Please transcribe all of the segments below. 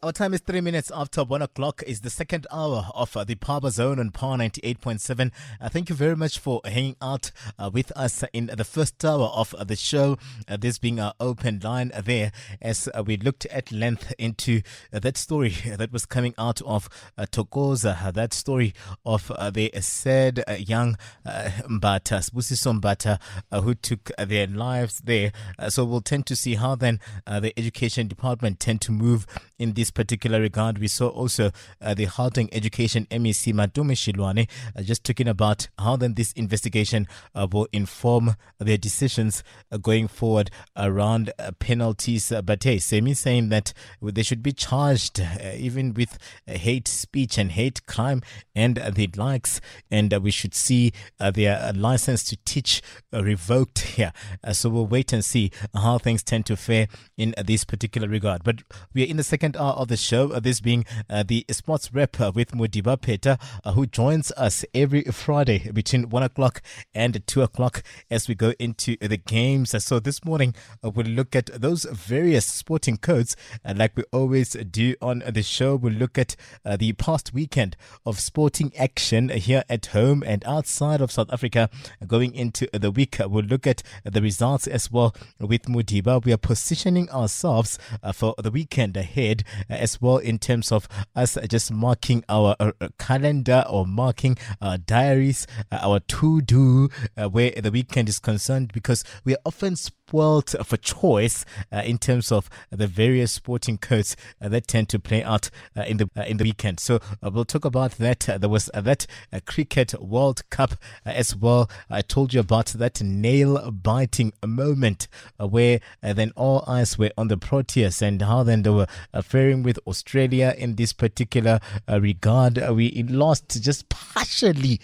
Our time is three minutes after one o'clock. Is the second hour of uh, the Power Zone on Power 98.7. Uh, thank you very much for hanging out uh, with us in the first hour of uh, the show. Uh, this being our open line there as uh, we looked at length into that story that was coming out of uh, Thokoza, that story of the sad young Sbusiso Mbata, who took their lives there. so we'll tend to see how then the education department tend to move in this particular regard. We saw also uh, the Gauteng Education MEC Matome Chiloane uh, just talking about how then this investigation uh, will inform their decisions uh, going forward around uh, penalties. Uh, but hey, Semi saying that they should be charged even with hate speech and hate crime and the likes, and we should see their license to teach revoked here. so we'll wait and see how things tend to fare in this particular regard. But we are in the second hour of the show, uh, this being uh, the sports wrap uh, with Modiba Peta, who joins us every Friday between 1 o'clock and 2 o'clock as we go into the games. So this morning, we'll look at those various sporting codes like we always do on the show. We'll look at the past weekend of sporting action here at home and outside of South Africa going into the week. We'll look at the results as well with Modiba. We are positioning ourselves for the weekend ahead as well in terms of us just marking our uh, uh, calendar or marking our diaries, uh, our to do where the weekend is concerned because we are often spoiled for choice uh, in terms of the various sporting codes uh, that tend to play out uh, in the uh, in the weekend. So uh, we'll talk about that. Uh, there was that cricket World Cup as well. I told you about that nail biting moment where then all eyes were on the Proteas and how then they were faring with Australia in this particular regard. we lost just partially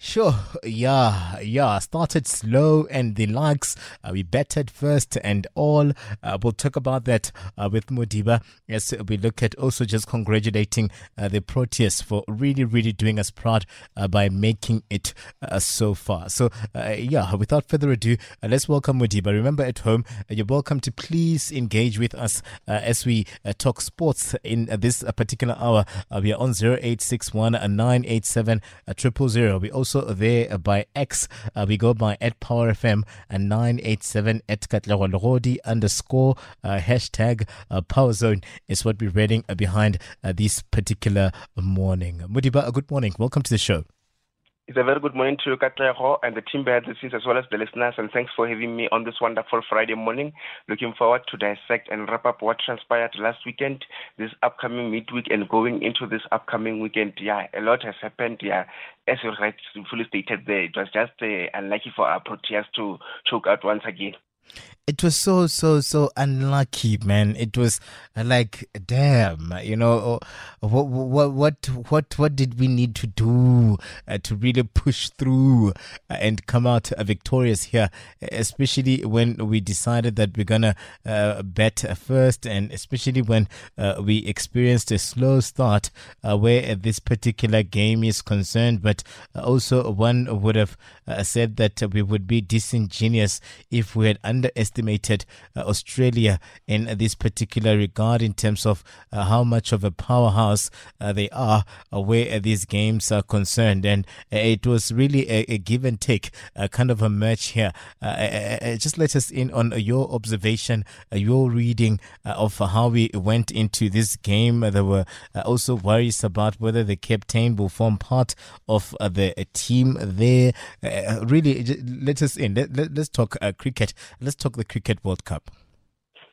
Sure, yeah, yeah. Started slow and the likes. Uh, we betted first and all. Uh, we'll talk about that uh, with Modiba as we look at also just congratulating uh, the Proteas for really, really doing us proud uh, by making it uh, so far. So, yeah, without further ado, let's welcome Modiba. Remember at home, you're welcome to please engage with us as we talk sports in this particular hour. we are on 0861 987 000. We also also there by X. Uh, we go by at Power FM and 987 at Katlagologodi underscore uh, hashtag uh, Power Zone is what we're reading behind uh, this particular morning. Modiba, good morning. Welcome to the show. It's a very good morning to you, Katleho, and the team behind the scenes, as well as the listeners, and thanks for having me on this wonderful Friday morning. Looking forward to dissect and wrap up what transpired last weekend, this upcoming midweek, and going into this upcoming weekend. Yeah, a lot has happened. Yeah, as you rightfully stated there, it was just uh, unlucky for our Proteas to choke out once again it was so so so unlucky man. It was uh, like damn you know what what what what what did we need to do uh, to really push through uh, and come out uh, victorious here especially when we decided that we're gonna uh, bet first and especially when uh, we experienced a slow start where this particular game is concerned. But also one would have said that we would be disingenuous if we had underestimated uh, Australia in this particular regard in terms of uh, how much of a powerhouse uh, they are uh, where uh, these games are concerned. And uh, it was really a, a give and take kind of a match here. just let us in on your observation, your reading of how we went into this game. There were also worries about whether the captain will form part of the team there. really, let us in. Let, let, us talk cricket. Let's talk the Cricket World Cup?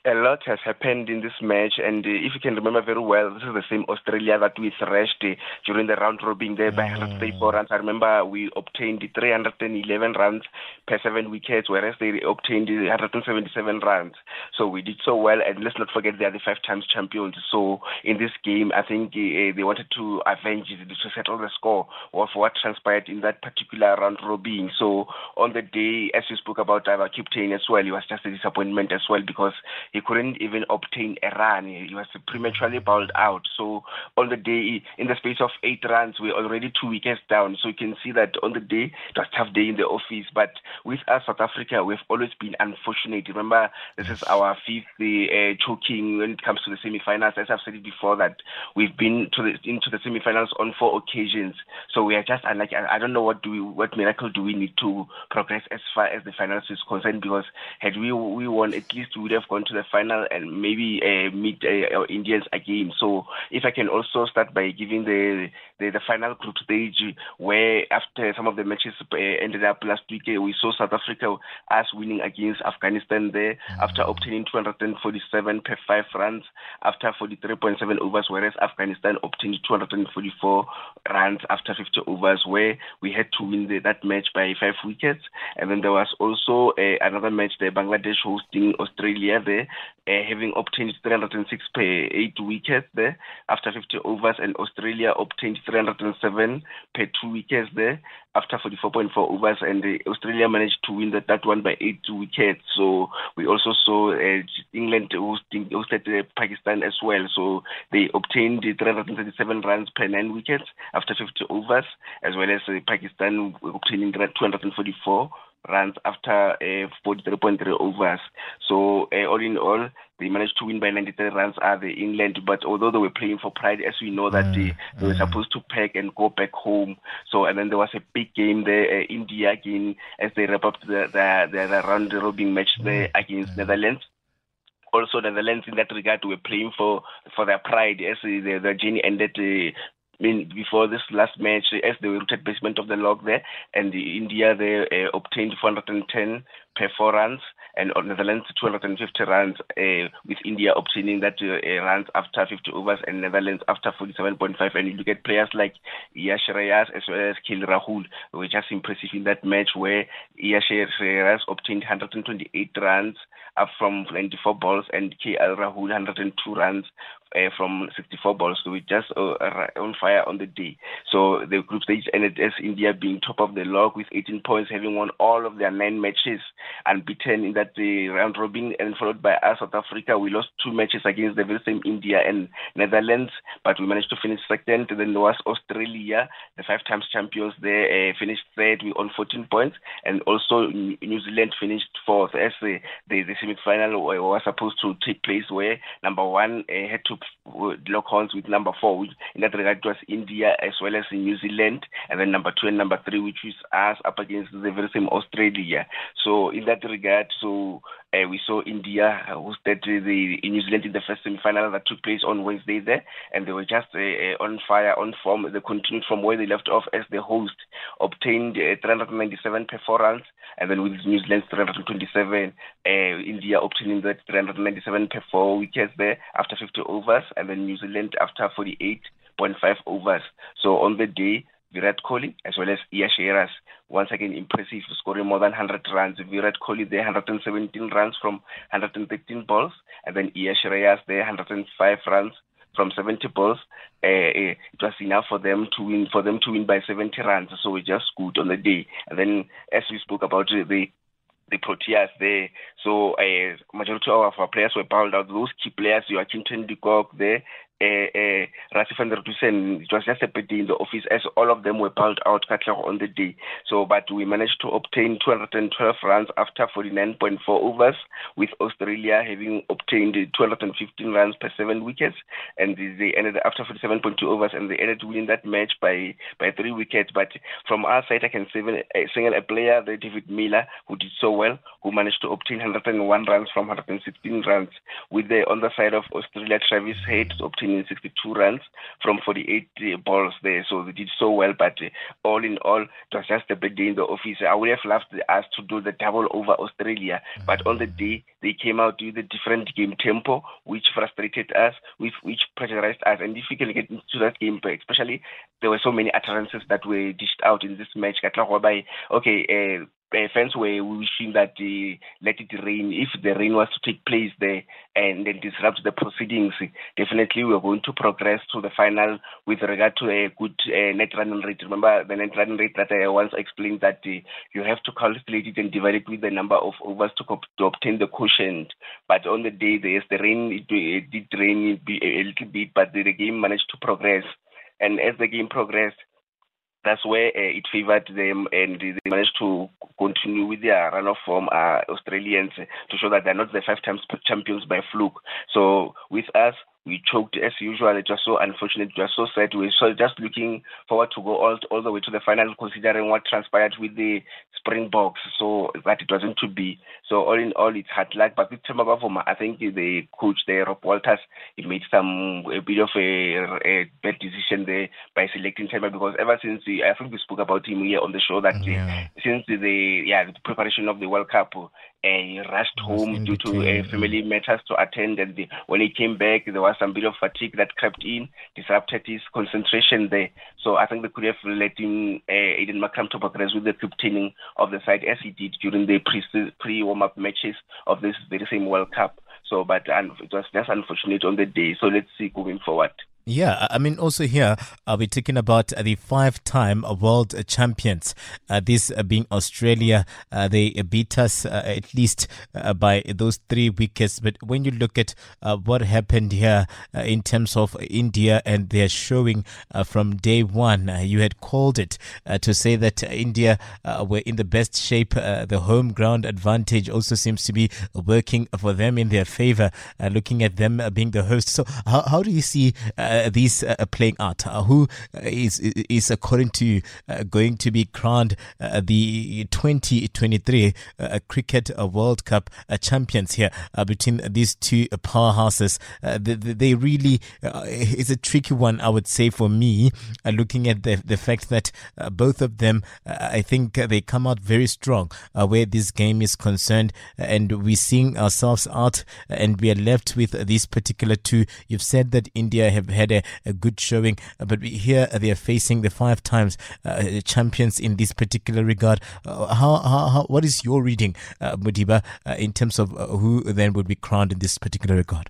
A lot has happened in this match, and uh, if you can remember very well, this is the same Australia that we thrashed uh, during the round robin there by 134 mm. runs. I remember we obtained 311 runs per seven wickets, whereas they obtained 177 runs. So we did so well, and let's not forget they are the five times champions. So in this game, I think uh, they wanted to avenge it, to settle the score of what transpired in that particular round robin. So on the day, as you spoke about our captain as well, he was just a disappointment as well because he couldn't even obtain a run. He was prematurely bowled out. So on the day, in the space of eight runs, we're already two wickets down. So you can see that on the day, it was a tough day in the office. But with us, South Africa, we've always been unfortunate. Remember, this is our fifth uh, choking when it comes to the semi-finals. As I've said it before, that we've been to the, into the semi-finals on four occasions. So we are just. I, I don't know what do we, what miracle do we need to progress as far as the finals is concerned. Because had we we won, at least we would have gone to the final and maybe uh, meet uh, Indians again. So if I can also start by giving the the, the final group stage where after some of the matches uh, ended up last week, uh, we saw South Africa us winning against Afghanistan there mm-hmm. after obtaining 247 per five runs after 43.7 overs, whereas Afghanistan obtained 244 runs after 50 overs, where we had to win the, that match by five wickets. And then there was also uh, another match there, Bangladesh hosting Australia there, uh, having obtained 306 per eight wickets there after 50 overs, and Australia obtained 307 per two wickets there after 44.4 overs, and uh, Australia managed to win that, that one by eight wickets. So we also saw uh, England hosting, hosted uh, Pakistan as well. So they obtained 337 runs per nine wickets after 50 overs, as well as uh, Pakistan obtaining 244 runs after uh, 43.3 overs. So uh, all in all, they managed to win by 93 runs are the England, but although they were playing for pride, as we know that mm, they, they, were mm. supposed to pack and go back home. So and then there was a big game there, uh, India again, as they wrap up the the, the, the round robin match there mm, against mm. Netherlands also the Netherlands in that regard were playing for for their pride as the, the journey ended uh, I mean, before this last match, as they were rooted basement of the log there, and the India they uh, obtained 410 per four runs, and Netherlands 250 runs, uh, with India obtaining that uh, runs after 50 overs, and Netherlands after 47.5. And you look at players like Shreyas Iyer as well as KL Rahul, were just impressive in that match where Shreyas Iyer obtained 128 runs up from 94 balls, and KL Rahul 102 runs uh, from 64 balls. So we just uh, on fire on the day. So the group stage ended as India being top of the log with 18 points, having won all of their nine matches unbeaten in that uh, round robin, and followed by us, South Africa. We lost two matches against the very same India and Netherlands, but we managed to finish second. Then there was Australia, the five times champions. They uh, finished third with on 14 points, and also New Zealand finished fourth as the, the, the semi-final was supposed to take place, where number one uh, had to lock horns with number four, which in that regard was India as well as in New Zealand, and then number two and number three, which is us up against the very same Australia. So in that regard, so uh, we saw India hosted the New Zealand in the first semi-final that took place on Wednesday there, and they were just uh, uh on fire, on form. They continued from where they left off as the host, obtained uh, 397 per four and then with New Zealand's 327, uh, India obtaining that 397 per four wickets there after 50 overs, and then New Zealand after 48.5 overs. So on the day, Virat Kohli as well as Shreyas Iyer. Once again, impressive, scoring more than 100 runs. Virat Kohli, there 117 runs from 113 balls, and then Shreyas Iyer, there 105 runs from 70 balls. Uh, it was enough for them to win for them to win by 70 runs. So we just good on the day. And then, as we spoke about the the Proteas there. So uh, majority of our players were bowled out. Those key players, Joachim ten de Kock there, uh, uh, Dussen, it was just a bit in the office as all of them were pulled out on the day. So, but we managed to obtain 212 runs after 49.4 overs, with Australia having obtained 215 runs per seven wickets, and they ended after 47.2 overs, and they ended winning that match by by three wickets. But from our side, I can uh, single a player, the David Miller, who did so well, who managed to obtain 101 runs from 116 runs. With the on the side of Australia, Travis Head obtained in 62 runs from 48 uh, balls there. So they did so well, but uh, all in all, it was just a bad day in the office. I would have loved us to do the double over Australia, mm-hmm. but on the day they came out with a different game tempo, which frustrated us, which, which pressurized us. And if we can get into that game, especially there were so many utterances that were dished out in this match. Okay, uh, uh, fans were wishing that uh, let it rain. If the rain was to take place there and then disrupt the proceedings, definitely we are going to progress to the final with regard to a good uh, net running rate. Remember the net running rate that I once explained that uh, you have to calculate it and divide it with the number of overs to, to obtain the quotient. But on the day, yes, the rain it, it did rain a little bit, but the game managed to progress. And as the game progressed, that's where uh, it favored them and they managed to continue with their run of form uh, Australians to show that they're not the five times champions by fluke. So with us, we choked as usual. It was so unfortunate. It was so sad. We were just looking forward to go all, all the way to the final, considering what transpired with the Springboks. So that it wasn't to be. So all in all, it's hard luck. But with Temba Bavuma, I think the coach there, Rob Walters, he made some a bit of a, a bad decision there by selecting Tema because ever since the, I think we spoke about him here on the show that yeah. since the yeah the preparation of the World Cup, he rushed home due to uh, family matters to attend. And the, when he came back, there was some bit of fatigue that crept in, disrupted his concentration there. So I think they could have let him, uh, Aiden Markram, to progress with the captaining of the side as he did during the pre pre warm up matches of this very same World Cup. So, but um, it was just unfortunate on the day. So let's see going forward. Yeah, I mean, also here, uh, we're talking about uh, the five time world champions. Uh, this uh, being Australia, uh, they beat us uh, at least by those three wickets. But when you look at what happened here in terms of India and their showing from day one, you had called it to say that India were in the best shape. the home ground advantage also seems to be working for them in their favor, looking at them being the host. So, how, how do you see? Uh, these uh, playing out? Uh, who uh, is is according to you going to be crowned uh, the 2023 uh, Cricket World Cup champions here between these two powerhouses? They, they, really is a tricky one, I would say, for me. looking at the the fact that both of them, I think they come out very strong where this game is concerned, and we're seeing ourselves out, and we are left with these particular two. You've said that India have had had a, a good showing, uh, but here they are facing the five times uh, champions in this particular regard. Uh, how, how, how, what is your reading, Mudiba, in terms of who then would be crowned in this particular regard?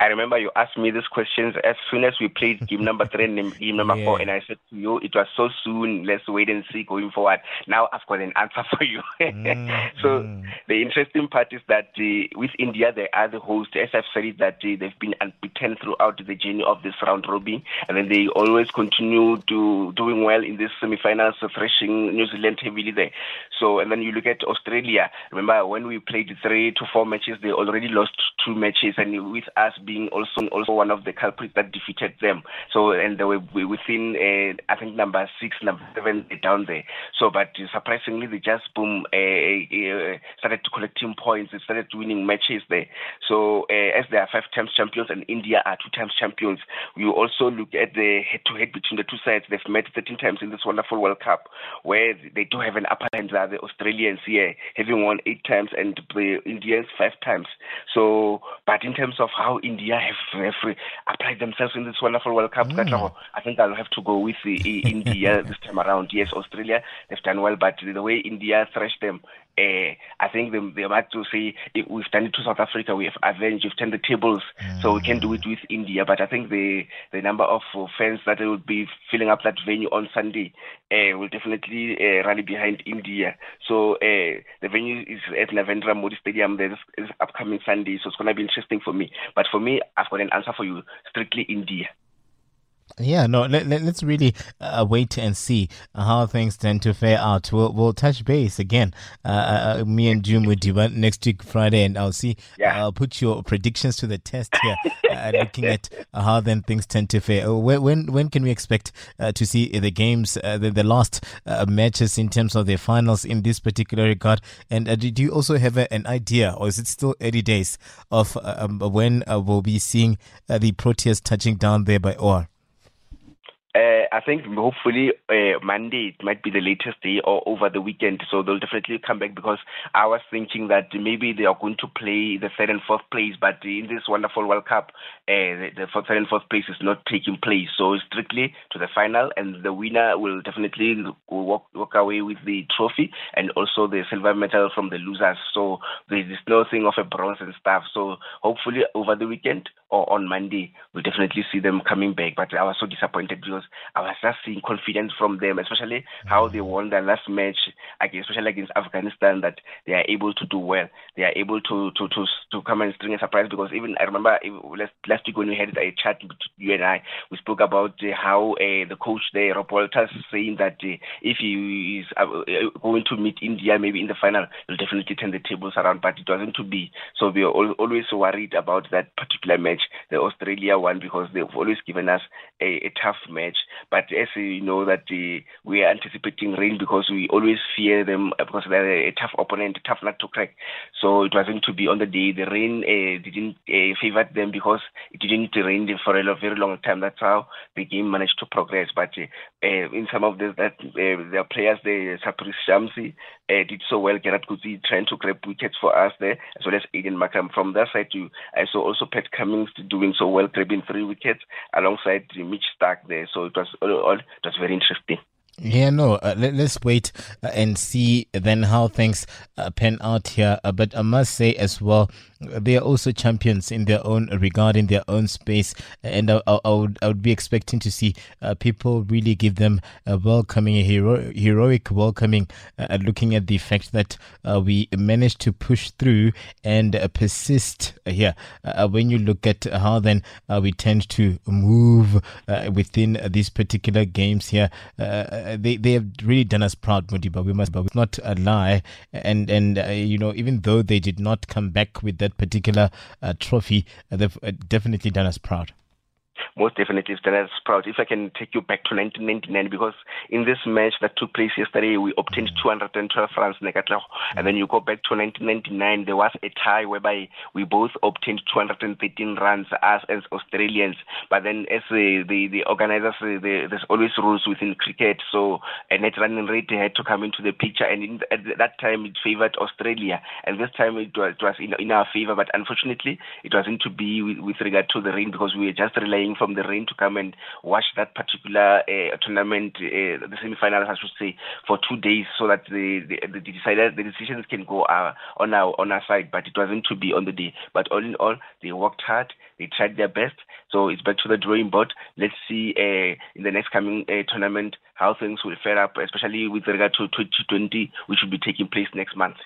I remember you asked me these questions as soon as we played game number three and game number yeah. four, and I said to you, it was so soon. Let's wait and see going forward. Now I've got an answer for you. mm, so mm. the interesting part is that uh, with India, they are the host. As I've said, it, that uh, they've been unbeaten throughout the journey of this round robin, and then they always continue to doing well in this semi-finals, thrashing New Zealand heavily there. So, and then you look at Australia. Remember when we played three to four matches, they already lost two matches, and with us being also also one of the culprits that defeated them. So and they were within uh, I think number six, number seven down there. So but surprisingly they just boom uh, uh, started to collecting points. They started winning matches there. So uh, as they are five times champions and India are two times champions, you also look at the head to head between the two sides. They've met 13 times in this wonderful World Cup where they do have an upper hand. The Australians here having won eight times and the Indians five times. So but in terms of how India have, have applied themselves in this wonderful World Cup. Mm. I think I'll have to go with the, India this time around. Yes, Australia, they've done well, but the way India thrashed them, uh, I think they, they might to say we've done it to South Africa, we have avenged, we've turned the tables, mm. so we can do it with India. But I think the the number of fans that will be filling up that venue on Sunday uh, will definitely uh, rally behind India. So the venue is at Narendra Modi Stadium this, this upcoming Sunday, so it's going to be interesting for me. But for me, I've got an answer for you: strictly India. Yeah, no, let, let, us really uh, wait and see how things tend to fare out. We'll, we'll touch base again, uh, uh, uh me and June with you next week, Friday, and I'll see, yeah. I'll put your predictions to the test here, uh, looking at how then things tend to fare. Uh, when, when, when can we expect to see the games, the, the last matches in terms of the finals in this particular regard? And do you also have an idea, or is it still early days, of um, when we'll be seeing the Proteas touching down there by OR? Uh, I think hopefully uh, Monday it might be the latest day or over the weekend. So they'll definitely come back because I was thinking that maybe they are going to play the third and fourth place, but in this wonderful World Cup, uh, the, the third and fourth place is not taking place. So strictly to the final, and the winner will definitely walk, walk away with the trophy and also the silver medal from the losers. So there's no thing of a bronze and stuff. So hopefully over the weekend or on Monday, we'll definitely see them coming back. But I was so disappointed because I was just seeing confidence from them, especially how they won their last match, against, especially against Afghanistan, that they are able to do well. They are able to to to, to come and string a surprise because even I remember last, last week when we had a chat you and I, we spoke about uh, how uh, the coach there, Rob Walters, saying that uh, if he is uh, going to meet India maybe in the final, he'll definitely turn the tables around, but it wasn't to be. So we are always worried about that particular match, the Australia one, because they've always given us a, a tough match. But as you know that uh, we are anticipating rain because we always fear them uh, because they're a tough opponent, tough nut to crack. So it wasn't to be on the day. The rain uh, didn't uh, favor them because it didn't rain for a very long time. That's how the game managed to progress. But uh, in some of the that their players, the Tabraiz Shamsi uh, did so well. Gerald Coetzee trying to grab wickets for us there, as well as Aiden Markram. From that side, too, I saw also Pat Cummins doing so well, grabbing three wickets alongside Mitch Starc there. So it was all, all it was very interesting. Yeah, no, uh, let, us wait uh, and see then how things uh, pan out here. Uh, but I must say as well, they are also champions in their own regarding their own space, and I, I, I would I would be expecting to see uh, people really give them a welcoming, a hero, heroic welcoming, uh, looking at the fact that uh, we managed to push through and uh, persist here. Uh, when you look at how then uh, we tend to move within these particular games here, they they have really done us proud, Modiba. We must, but we not a lie, and and you know even though they did not come back with that particular uh, trophy, uh, they've uh, definitely done us proud most definitely Stanley's proud. If I can take you back to 1999, because in this match that took place yesterday, we obtained mm. 212 runs, and then you go back to 1999, there was a tie whereby we both obtained 213 runs as, as Australians. But then, as the the, the organizers, the, there's always rules within cricket, so a net running rate had to come into the picture, and in, at that time it favored Australia, and this time it was, it was in, in our favor. But unfortunately, it wasn't to be with, with regard to the rain because we were just relying from the rain to come and watch that particular uh, tournament, uh, the semi-finals, I should say, for two days, so that the the, the decided the decisions can go uh, on our on our side. But it wasn't to be on the day. But all in all, they worked hard. They tried their best. So it's back to the drawing board. Let's see uh, in the next coming tournament how things will fare up, especially with regard to 2020, which will be taking place next month.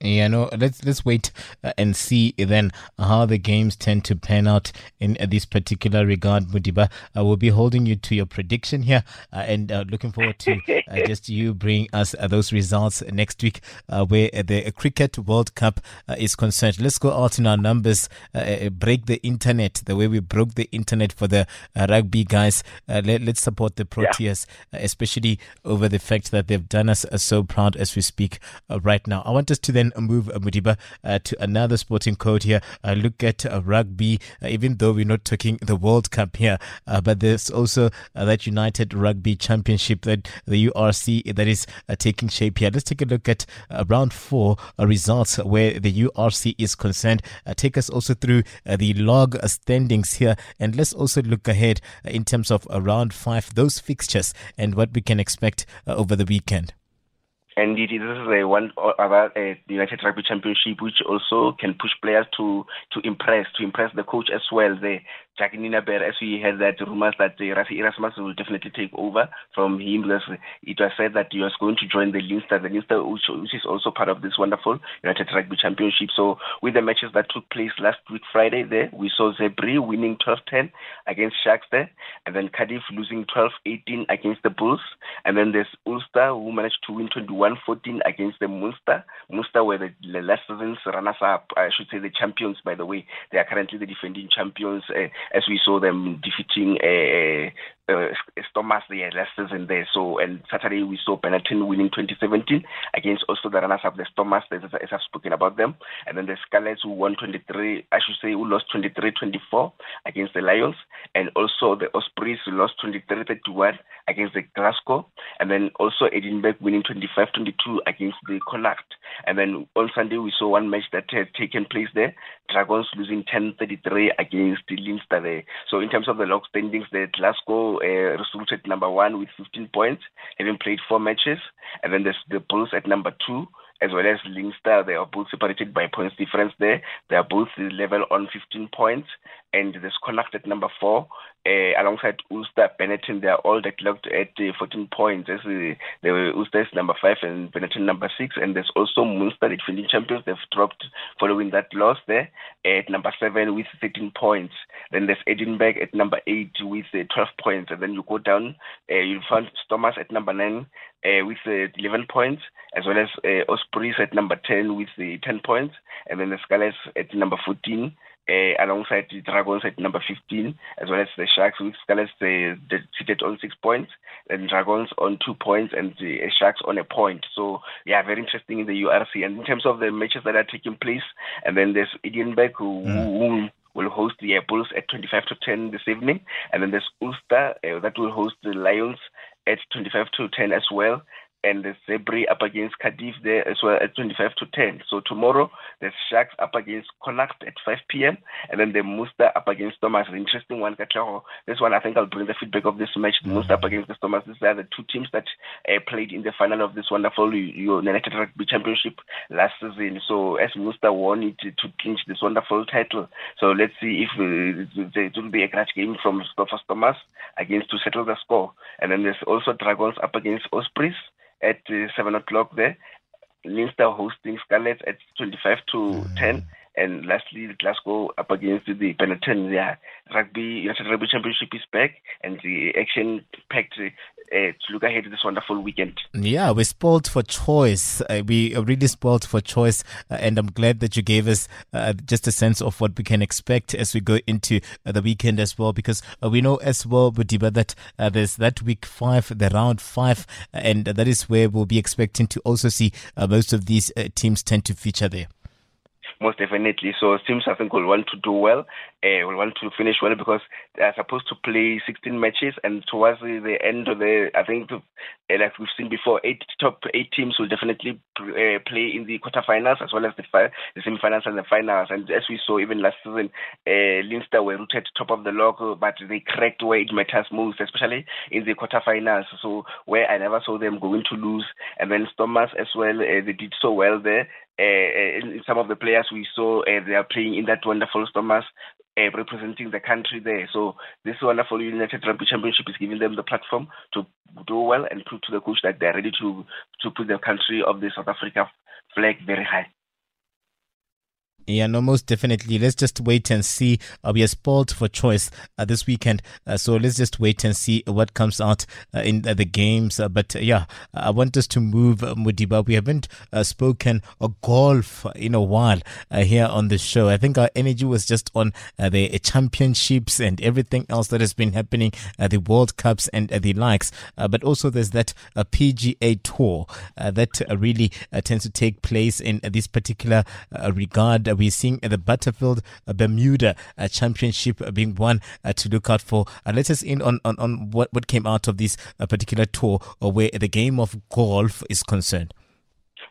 Yeah, no, let's let's wait uh, and see then how the games tend to pan out in uh, this particular regard, Mudiba. I will be holding you to your prediction here uh, and uh, looking forward to uh, just you bring us uh, those results next week where the Cricket World Cup is concerned. Let's go out in our numbers, break the internet the way we broke the internet for the rugby guys. let, us support the Proteas, yeah. especially over the fact that they've done us so proud as we speak right now. I want us to then then move uh, Mudiba uh, to another sporting code here. Uh, look at uh, rugby, uh, even though we're not talking the World Cup here, uh, but there's also that United Rugby Championship that the URC that is taking shape here. Let's take a look at round four results where the URC is concerned. take us also through the log standings here, and let's also look ahead in terms of round five, those fixtures, and what we can expect over the weekend. And it is a one other uh, United Rugby Championship, which also can push players to to impress, to impress the coach as well. The As we had that rumors that uh, Rassie Erasmus will definitely take over from him because it was said that he was going to join the Leinster, the Leinster which, which is also part of this wonderful United Rugby Championship. So with the matches that took place last week Friday there, we saw Zebre winning 12-10 against Sharks there, and then Cardiff losing 12-18 against the Bulls, and then there's Ulster who managed to win 21-14 against the Munster. Munster were the, the last season's runners-up, I should say the champions by the way. They are currently the defending champions. Uh, as we saw them defeating uh, uh, uh, there last season there. So and Saturday we saw Benetton winning 2017 against also the runners-up, the Stormers, as, I've spoken about them, and then the Scarlets who won 23, I should say, who lost 23-24 against the Lions, and also the Ospreys who lost 23-31 against the Glasgow, and then also Edinburgh winning 25-22 against the Connacht. And then on Sunday we saw one match that had taken place there, Dragons losing 10-33 against the Leinster there. So in terms of the log standings, the Glasgow uh, resulted number one with 15 points, having played four matches, and then there's the Bulls at number two as well as Leinster. They are both separated by points difference there. They are both level on 15 points, and there's Connacht at number four, uh, alongside Ulster, Benetton. They are all deadlocked at uh, 14 points. As, uh, they were Ulster is number five and Benetton number six, and there's also Munster, the defending champions. They've dropped following that loss there at number seven with 13 points. Then there's Edinburgh at number eight with uh, 12 points, and then you go down, uh, you find Stormers at number nine uh, with uh, 11 points, as well as uh, Ospreys at number 10 with the 10 points, and then the Scarlets at number 14 uh, alongside the Dragons at number 15, as well as the Sharks with Scarlets they, uh, seated on six points, and Dragons on two points, and the uh, Sharks on a point. So, yeah, very interesting in the URC. And in terms of the matches that are taking place, and then there's Edinburgh who, mm. who will host the uh, Bulls at 25 to 10 this evening, and then there's Ulster uh, that will host the Lions at 25 to 10 as well and the Zebre up against Cardiff there as well at 25 to 10. So tomorrow, the Sharks up against Connacht at 5 p.m. and then the Munster up against Stormers. An interesting one, Katlaho. This one, I think I'll bring the feedback of this match. The mm-hmm. Munster up against the Stormers. These are the two teams that uh, played in the final of this wonderful United Rugby Championship last season. So as Munster won it to clinch this wonderful title. So let's see if uh, it will be a clutch game from Stormers against to settle the score. And then there's also Dragons up against Ospreys at uh, 7 o'clock there. Leinster hosting Scarlets at 25 to mm. 10. And lastly, Glasgow up against the Benetton. Yeah, rugby United Rugby Championship is back, and the action-packed uh, to look ahead to this wonderful weekend. Yeah, we're spoiled for choice. Uh, we are really spoiled for choice, uh, and I'm glad that you gave us uh, just a sense of what we can expect as we go into uh, the weekend as well, because uh, we know as well, Budiba, that there's that week five, the round five, and that is where we'll be expecting to also see most of these teams tend to feature there most definitely. So teams I think will want to do well, uh, will want to finish well because they are supposed to play 16 matches, and towards the end of the, I think, uh, like we've seen before, eight top eight teams will definitely uh, play in the quarterfinals as well as the fi- the semifinals and the finals. And as we saw even last season, uh, Leinster were rooted top of the log, but they cracked where it matters most, especially in the quarterfinals. So where I never saw them going to lose, and then Stormers as well, uh, they did so well there. Uh, some of the players we saw, uh, they are playing in that wonderful Stormers uh, representing the country there. So this wonderful United Rugby Championship is giving them the platform to do well and prove to the coach that they're ready to to put the country of the South Africa flag very high. Yeah, no, most definitely. Let's just wait and see. Uh, we are spoiled for choice uh, this weekend. Uh, so let's just wait and see what comes out uh, in uh, the games. Uh, but uh, yeah, I want us to move, uh, Mudiba. We haven't uh, spoken of golf in a while here on the show. I think our energy was just on the championships and everything else that has been happening, the World Cups and the likes. but also there's that PGA Tour that really tends to take place in this particular regard we're seeing the Butterfield uh, Bermuda uh, Championship being one uh, to look out for. let us in on, on, on what, what came out of this particular tour where the game of golf is concerned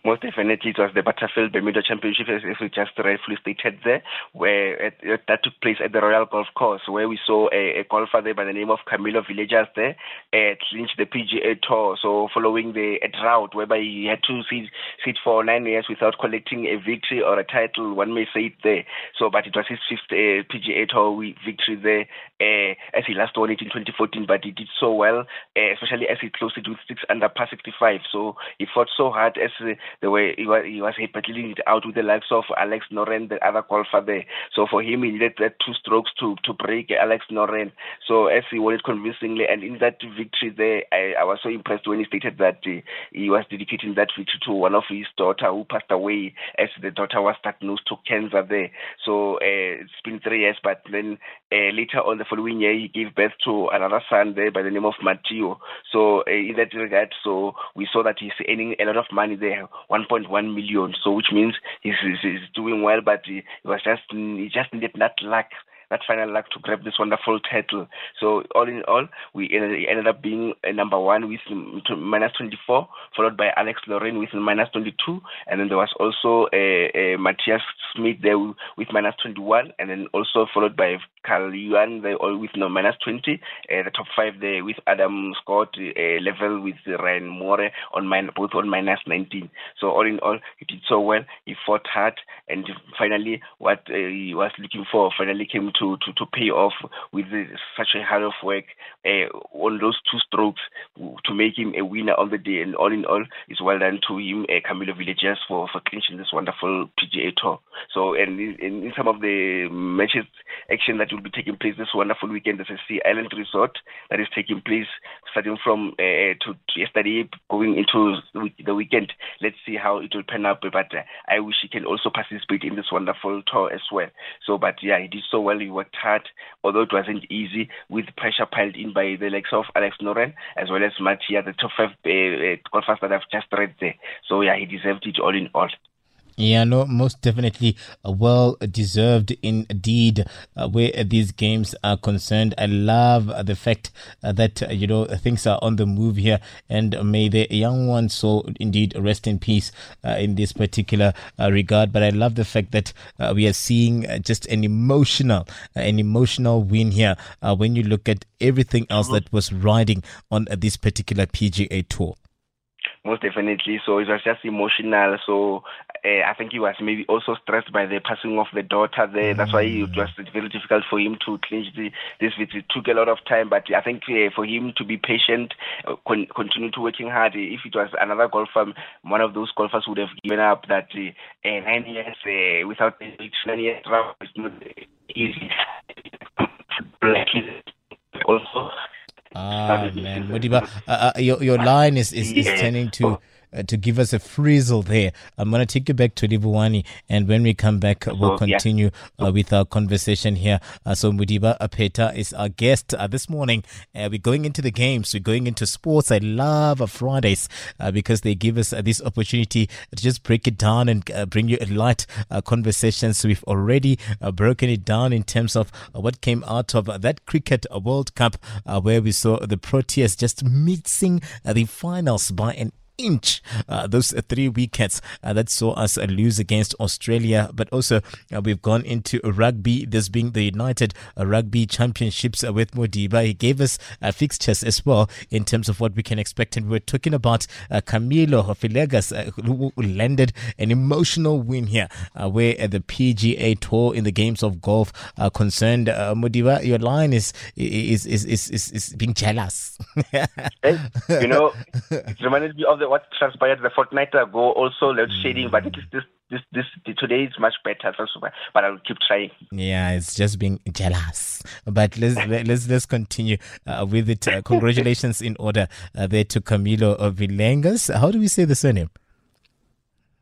most definitely it was the Butterfield Bermuda Championship, as, we just rightfully stated there, where it, it, that took place at the Royal Golf Course, where we saw a, a golfer there by the name of Camilo Villegas there uh, clinch the PGA Tour. So following the a drought whereby he had to sit, sit for nine years without collecting a victory or a title, one may say it there. So, but it was his fifth uh, PGA Tour victory there, uh, as he last won it in 2014. But he did so well, uh, especially as he closed it with six under par 65. So he fought so hard as the way he was he was battling it out with the likes of Alex Noren, the other golfer there. So for him, he needed that two strokes to to break Alex Noren. So as he won it convincingly, and in that victory there, I, I was so impressed when he stated that uh, he was dedicating that victory to one of his daughter who passed away as the daughter was diagnosed to cancer there. So uh, it's been three years, but then uh, later on the following year, he gave birth to another son there by the name of Matteo. So uh, in that regard, so we saw that he's earning a lot of money there, 1.1 million. So which means he's, he's, doing well, but he, he was just he just needed that luck that final luck to grab this wonderful title. So all in all, we ended up being number one with minus 24, followed by Alex Noren with minus 22, and then there was also a, a Matthias Schmid there with minus 21, and then also followed by Carl Yuan there all with no minus 20. Uh, the top five there with Adam Scott uh, level with Ryan Moore on min- both on minus 19. So all in all, he did so well. He fought hard, and finally, what uh, he was looking for finally came to, to, to pay off with such a hard of work uh, on those two strokes to make him a winner on the day. And all in all, it's well done to him, uh, Camilo Villegas, for, for clinching this wonderful PGA Tour. So, and in, in some of the matches action that will be taking place this wonderful weekend, there's a Sea Island Resort that is taking place starting from uh, to, to, yesterday, going into the weekend. Let's see how it will pan out. But uh, I wish he can also participate in this wonderful tour as well. So, but yeah, he did so well. He worked hard, although it wasn't easy, with pressure piled in by the likes of Alex Noren as well as Mattia, the top five uh, uh, golfers that I've just read there. So yeah, he deserved it all in all. Yeah, no, most definitely uh, well deserved indeed uh, where these games are concerned. I love uh, the fact uh, that, uh, you know, things are on the move here and may the young ones so indeed rest in peace uh, in this particular regard. But I love the fact that we are seeing just an emotional, an emotional win here when you look at everything else that was riding on this particular PGA tour. Most definitely. So it was just emotional. So uh, I think he was maybe also stressed by the passing of the daughter there. That's why it was very difficult for him to clinch the, this visit. It took a lot of time, but I think uh, for him to be patient, uh, con- continue to working hard. If it was another golfer, one of those golfers would have given up that uh, nine years uh, without nine years is not easy. also. Ah man, Modiba, uh, uh, your your line is is, is turning to uh, to give us a frizzle there. I'm going to take you back to Livuani, and when we come back, we'll continue uh, with our conversation here. Uh, so Mudiba Apeta is our guest uh, this morning. Uh, we're going into the games. We're going into sports. I love Fridays uh, because they give us this opportunity to just break it down and bring you a light conversation. So we've already broken it down in terms of what came out of that cricket World Cup, where we saw the Proteas just missing the finals by an inch uh, those three wickets uh, that saw us uh, lose against Australia. But also, uh, we've gone into rugby, this being the United Rugby Championships uh, with Modiba. He gave us fixtures as well in terms of what we can expect. And we're talking about Camilo Villegas, who landed an emotional win here, where the PGA Tour in the games of golf are concerned. Modiba, your line is is is is is, is being jealous. hey, you know, it reminded me of the what transpired the fortnight ago, also load shedding, but this, this this this today is much better but i'll keep trying. Yeah it's just being jealous. But let's let's let's continue uh, with it. Uh, congratulations in order uh, there to camilo Villegas. how do we say the surname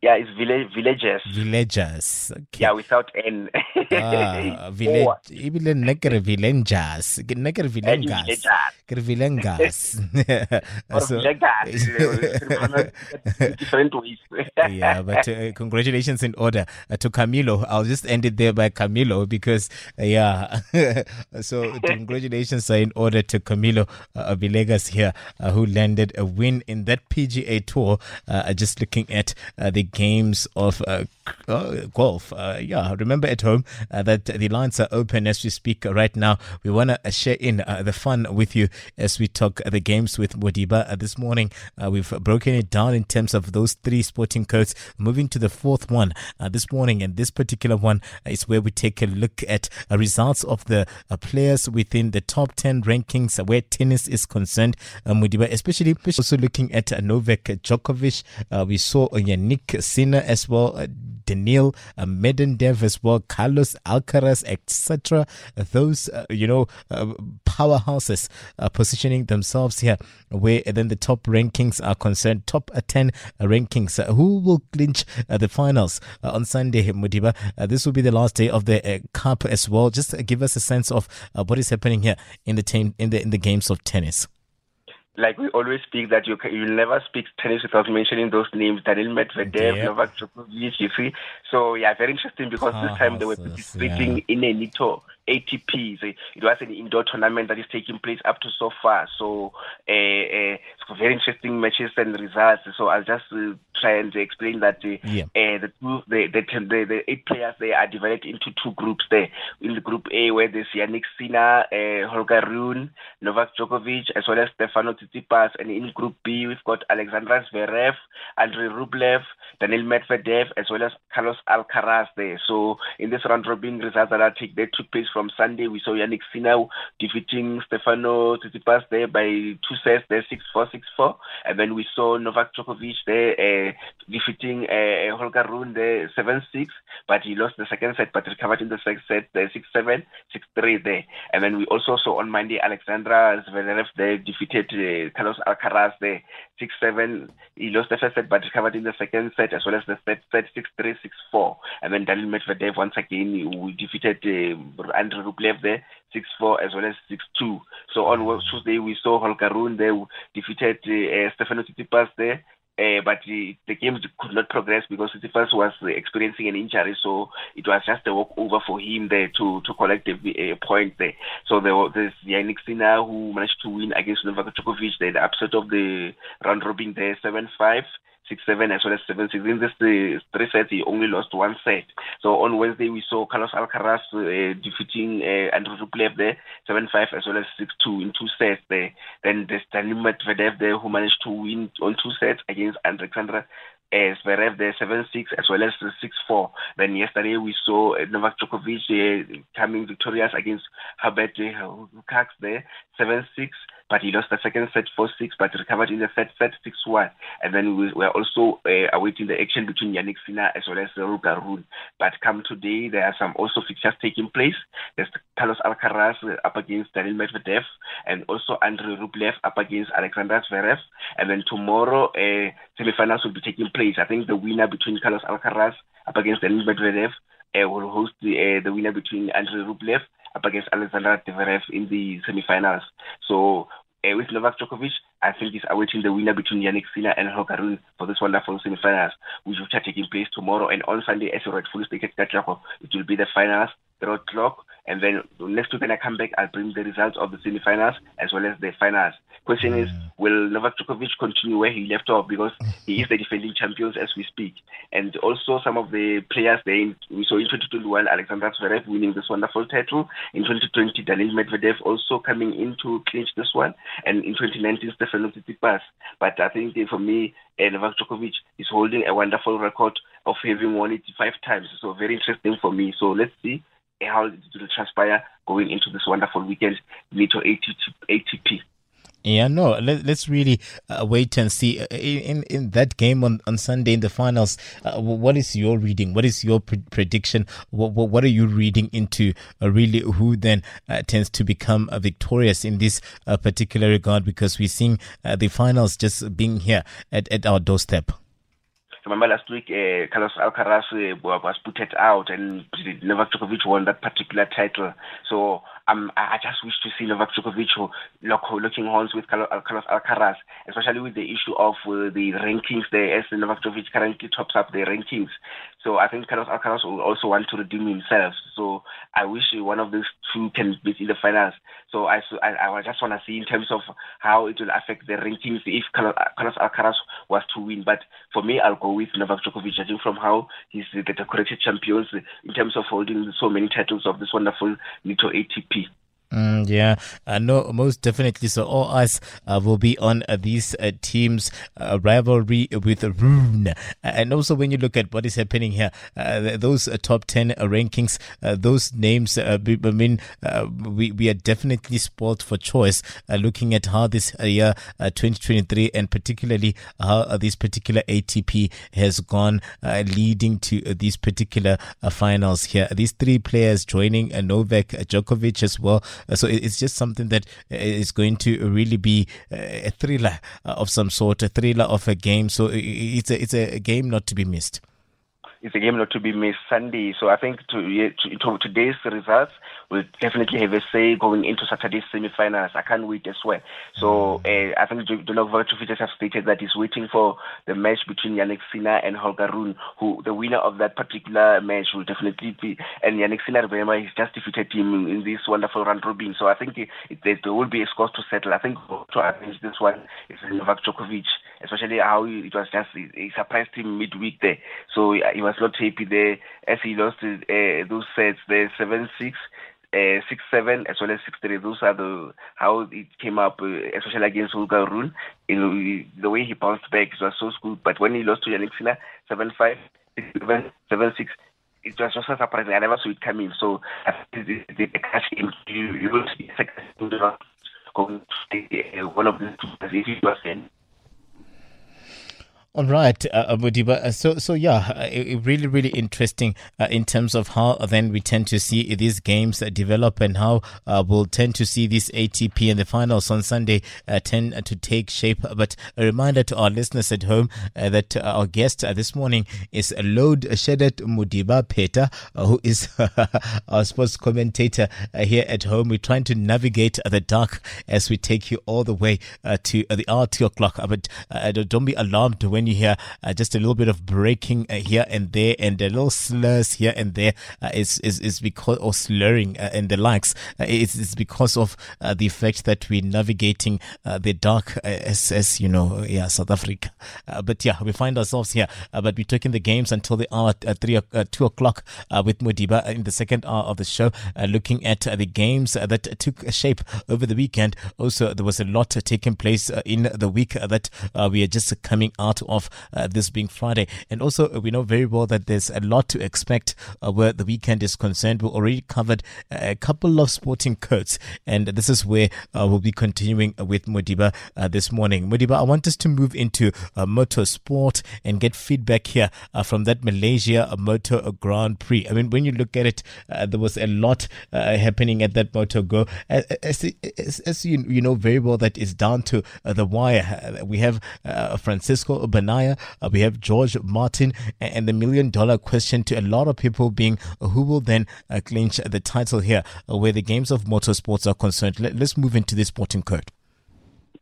yeah, it's village, villagers. Villagers. Okay. Yeah, without N. ah, village. Ebile nne ke re villagers. Ke nne ke re villagas. Ke so, different ways. yeah, but uh, congratulations in order uh, to Camilo. I'll just end it there by Camilo because, uh, yeah. so congratulations in order to Camilo uh, Villegas here, uh, who landed a win in that PGA Tour. Uh, just looking at the games of uh, uh, golf. Uh, yeah, remember at home uh, that the lines are open as we speak right now. We want to share in uh, the fun with you as we talk the games with Modiba. Uh, this morning, uh, we've broken it down in terms of those three sporting codes. Moving to the fourth one this morning, and this particular one is where we take a look at results of the players within the top 10 rankings where tennis is concerned. Modiba, especially also looking at Novak Djokovic. we saw Jannik Sinner as well. Daniil uh, uh as well, Carlos Alcaraz, etc. Those, uh, you know, uh, powerhouses are positioning themselves here where then the top rankings are concerned, top uh, 10 uh, rankings. who will clinch the finals on Sunday, Modiba? this will be the last day of the Cup as well. Just give us a sense of what is happening here in the team in the in the games of tennis like we always speak that you you never speak tennis without mentioning those names Daniil Medvedev, yep. Novak Djokovic, you see. So yeah, very interesting because oh, this time they were participating yeah. in a little ATP. It was an indoor tournament that is taking place up to so far. So uh, uh, very interesting matches and results. So I'll just uh, try and explain that uh, yeah. uh, the, two, the, the, the, the eight players they are divided into two groups there. In the group A, where there's Jannik Sinner, uh, Holger Rune, Novak Djokovic, as well as Stefano Tsitsipas. And in group B, we've got Alexandra Zverev, Andrei Rublev, Daniil Medvedev, as well as Carlos Alcaraz there. So in this round robin results that, I take, that took place from Sunday, we saw Jannik Sinner defeating Stefano Tsitsipas there by two sets, there 6-4, 6-4. And then we saw Novak Djokovic there uh, defeating uh, Holger Rune there 7-6, but he lost the second set, but recovered in the second set, there 6-7, 6-3 there. And then we also saw on Monday Alexandra Zverev there defeated uh, Carlos Alcaraz there 6-7. He lost the first set, but recovered in the second set as well as the third set 6-3, 6-4. And then Daniil Medvedev once again we defeated uh, Andrei Rublev there, 6-4 as well as 6-2. So on Tuesday we saw Holger Rune there defeated uh, Stefano Tsitsipas there. Uh, but the, the game could not progress because Tsitsipas was uh, experiencing an injury, so it was just a walkover for him there to to collect a, a point there. So there was there's Jannik Sinner who managed to win against Novak Djokovic. Then the upset of the round robin there, seven five six seven as well as seven six. In this the three sets, he only lost one set. So on Wednesday we saw Carlos Alcaraz uh, defeating uh, Andrew Rublev there seven five as well as six two in two sets there. Then there's Daniil Medvedev there who managed to win on two sets against Alexandra uh, Zverev there 7-6 as well as 6-4. Then yesterday we saw uh, Novak Djokovic uh, coming victorious against Herbert uh, there 7-6 but he lost the second set 4-6, but recovered in the third set 6-1. And then we were also uh, awaiting the action between Jannik Sinner as well as Holger Rune. But come today, there are some also fixtures taking place. There's Carlos Alcaraz up against Daniil Medvedev, and also Andrei Rublev up against Alexander Zverev. And then tomorrow, uh, semifinals will be taking place. I think the winner between Carlos Alcaraz up against Daniil Medvedev uh, will host the, uh, the winner between Andrei Rublev up against Alexander Zverev in the semifinals. So uh, with Novak Djokovic, I think is awaiting the winner between Jannik Sinner and Holger Rune for this wonderful semifinals, which will be taking place tomorrow. And on Sunday as you rightfully stated, it will be the finals, 3 o'clock, and then next week when I come back, I'll bring the results of the semifinals as well as the finals. Question is, will Novak Djokovic continue where he left off? Because he is the defending champions as we speak, and also some of the players they we saw in 2021 Alexander Zverev winning this wonderful title, in 2020 Daniil Medvedev also coming in to clinch this one, and in 2019 Stefano Tsitsipas. But I think for me, uh, Novak Djokovic is holding a wonderful record of having won it five times. So very interesting for me. So let's see how it will transpire going into this wonderful weekend, Nitto ATP. Yeah, no, let, us really uh, wait and see. Uh, in in that game on, on Sunday in the finals, uh, what is your reading? What is your pre- prediction? What, what, what, are you reading into uh, really who then uh, tends to become victorious in this particular regard? Because we're seeing the finals just being here at, at our doorstep remember last week uh, Carlos Alcaraz uh, was put out and Novak Djokovic won that particular title. So um, I just wish to see Novak Djokovic looking horns with Carlos Alcaraz, especially with the issue of uh, the rankings there, as Novak Djokovic currently tops up the rankings. So I think Carlos Alcaraz will also want to redeem himself. So I wish one of those two can be in the finals. So I, I, I just want to see in terms of how it will affect the rankings if Carlos Alcaraz was to win. But for me, I'll go with Novak Djokovic, judging from how he's the decorated champions in terms of holding so many titles of this wonderful little ATP happy Mm, yeah, uh, no, most definitely. So all eyes uh, will be on uh, these uh, teams' uh, rivalry with Rune, and also when you look at what is happening here, uh, those top ten rankings, those names. I mean, we we are definitely spoiled for choice. looking at how this year 2023 and particularly how this particular ATP has gone, leading to these particular finals here. These three players joining Novak Djokovic as well. Uh, so it's just something that uh, going to really be uh, a thriller of some sort, a thriller of a game. So it's a, it's a game not to be missed it's a game not to be missed Sunday. So I think to, to, to today's results will definitely have a say going into Saturday's semi-finals. I can't wait as well. So uh, I think Novak Djokovic have stated that he's waiting for the match between Jannik Sinner and Holger Rune, who the winner of that particular match will definitely be. And Jannik Sinner, remember, he's just defeated him in this wonderful round robin. So I think it, it, there will be a score to settle. I think to arrange this one is Novak Djokovic, especially how it was just he surprised him midweek there. So he was not happy there as he lost uh, those sets, the seven six. Uh, six seven as well as six three. Those are the how it came up, uh, especially against. You know, the way he bounced back it was so good. But when he lost to Sinner, seven five, six seven, seven six, it was just so surprising. I never saw it coming. So I think the, the, cash in you, you will see second uh, one of the two if you was. All right, uh. Uh, so, so yeah, uh, really, really interesting uh, in terms of how then we tend to see these games develop and how uh, we'll tend to see this ATP and the finals on Sunday uh, tend to take shape. But a reminder to our listeners at home that our guest this morning is Load Shedet Modiba Peter, who is our sports commentator here at home. We're trying to navigate the dark as we take you all the way to the hour two o'clock. But don't be alarmed when when you hear uh, just a little bit of breaking uh, here and there and a little slurs here and there, uh, is, is, is because, or slurring uh, and the likes, uh, it's, it's because of uh, the fact that we're navigating uh, the dark uh, as, as, you know, yeah, South Africa. but yeah, we find ourselves here, but we're taking the games until the hour at three, two o'clock with Modiba in the second hour of the show, looking at the games that took shape over the weekend. Also, there was a lot taking place in the week that we are just coming out of of uh, this being Friday. And also, uh, we know very well that there's a lot to expect uh, where the weekend is concerned. We already covered a couple of sporting codes, and this is where uh, we'll be continuing with Modiba uh, this morning. Modiba, I want us to move into uh, motorsport and get feedback here from that Malaysia Motor Grand Prix. I mean, when you look at it, there was a lot happening at that Motor Go. As, as, as, you, you know very well, that is down to the wire. We have Francisco Bernal Uh, we have George Martin and the million dollar question to a lot of people being uh, who will then uh, clinch the title here uh, where the games of motorsports are concerned. Let, us move into the sporting code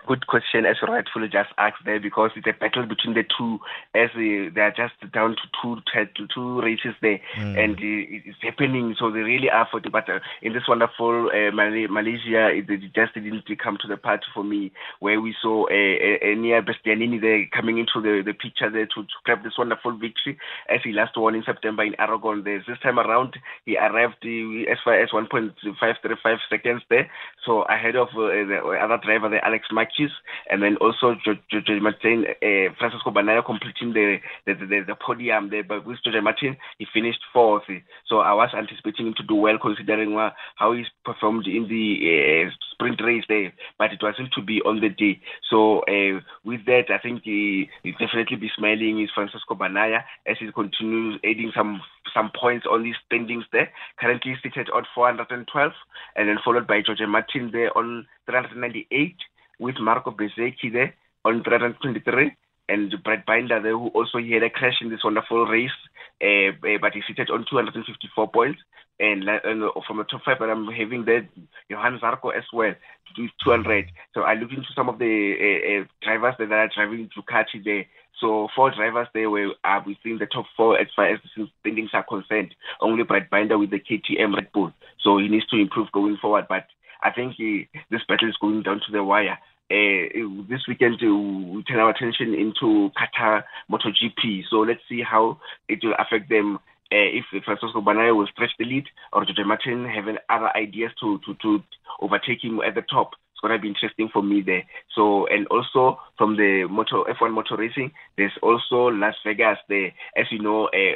good question as you rightfully just asked there because it's a battle between the two as uh, they are just down to two to two races there mm. and uh, it's happening so they really are for the but uh, in this wonderful uh, Malaysia it, it, just didn't come to the party for me where we saw a, near Bastianini there coming into the, the picture there to, to grab this wonderful victory as he last won in September in Aragon there this time around he arrived uh, as far as 1.535 seconds there so ahead of uh, the other driver the Alex Mack and then also George Martin, uh, Francisco Bagnaia completing the the, the the, podium there. But with George Martin, he finished fourth. So I was anticipating him to do well considering uh, how he's performed in the uh, sprint race there. But it wasn't to be on the day. So uh, with that, I think he, he definitely be smiling is Francisco Bagnaia as he continues adding some some points on his standings there. Currently seated on 412, and then followed by George Martin there on 398 with Marco Bezzecchi there on 323 and Brad Binder there, who also he had a crash in this wonderful race uh, uh, but he's seated on 254 points. And, and from the top five that I'm having there, Johann Zarco as well, to 200. So I look into some of the uh, uh, drivers that are driving Ducati there. So four drivers there were uh, within the top four as far as the standings are concerned. Only Brad Binder with the KTM Red Bull. So he needs to improve going forward. But I think he, this battle is going down to the wire. Uh, this weekend uh, we turn our attention into Qatar MotoGP. So let's see how it will affect them. Uh, if Francisco Bagnaia will stretch the lead or Jorge Martin having other ideas to, to, to overtake him at the top It's going to be interesting for me there. So, and also from the motor F1 motor racing, there's also Las Vegas there. As you know, uh,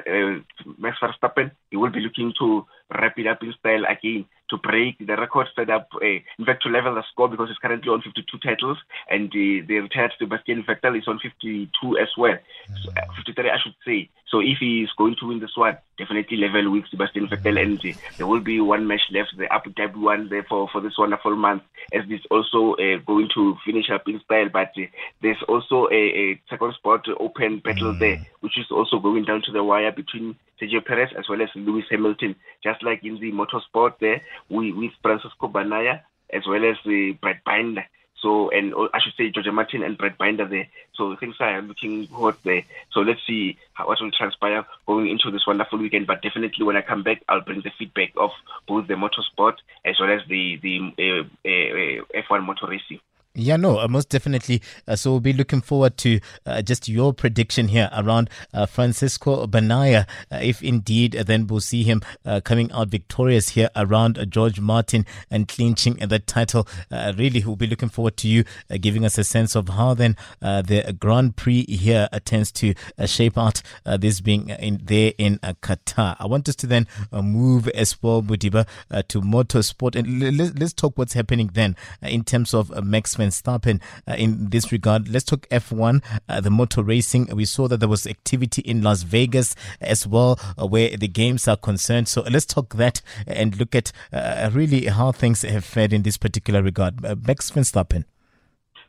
uh, Max Verstappen, he will be looking to wrap it up in style again to break the record set up, uh, in fact, to level the score because he's currently on 52 titles, and the, the retired Sebastian Vettel is on 52 as well, so, uh, 53, I should say. So if he is going to win this one, definitely level with Sebastian Vettel, and uh, there will be one match left, the Abu Dhabi one, there for, for this wonderful month, as this also uh, going to finish up in style. But uh, there's also a, a second spot open battle mm. there, which is also going down to the wire between Sergio Perez as well as Lewis Hamilton, just like in the motorsport there we, with Francisco Bagnaia as well as the Brad Binder. So, and I should say Jorge Martin and Brad Binder there. So things are looking hot there. So let's see how, what will transpire going into this wonderful weekend. But definitely when I come back, I'll bring the feedback of both the motorsport as well as the, the uh, uh, uh F1 motor racing. Yeah, no, uh, most definitely. Uh, so we'll be looking forward to uh, just your prediction here around uh, Francisco Bagnaia, uh, if indeed uh, then we'll see him uh, coming out victorious here around uh, George Martin and clinching the title. Uh, really, we'll be looking forward to you giving us a sense of how then the Grand Prix here tends to shape out. this being in there in Qatar. I want us to then move as well, Modiba, to motorsport and let's, let's talk what's happening then in terms of Max Verstappen uh, in this regard. Let's talk F1, uh, the motor racing. We saw that there was activity in Las Vegas as well, uh, where the games are concerned. So let's talk that and look at uh, really how things have fared in this particular regard. Uh, Max Verstappen.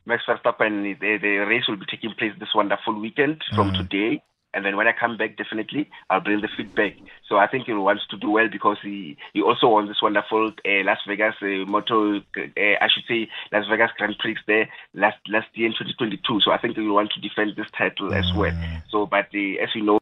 Max Verstappen, the, the race will be taking place this wonderful weekend from mm. today and then when I come back, definitely I'll bring the feedback. So I think he wants to do well because he he also won this wonderful uh, Las Vegas uh, motor, uh, I should say Las Vegas Grand Prix there last last year in 2022. So I think he will want to defend this title mm. as well. So, but uh, as you know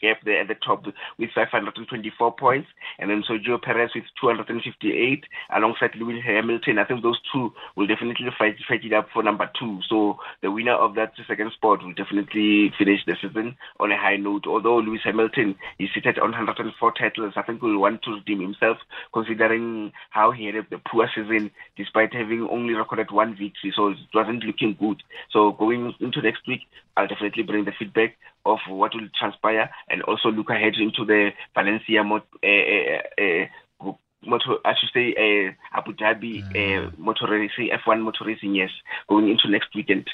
gap there at the top with 524 points, and then Sergio Perez with 258, alongside Lewis Hamilton. I think those two will definitely fight, fight it up for number two. So the winner of that second spot will definitely finish the season on a high note. Although Lewis Hamilton is seated on 104 titles, I think will want to redeem himself, considering how he had the poor season despite having only recorded one victory. So it wasn't looking good. So going into next week, I'll definitely bring the feedback of what will transpire and also look ahead into the Valencia uh, uh, uh, motor, I should say, uh, Abu Dhabi mm. uh, motor racing, F1 motor racing, yes, going into next weekend.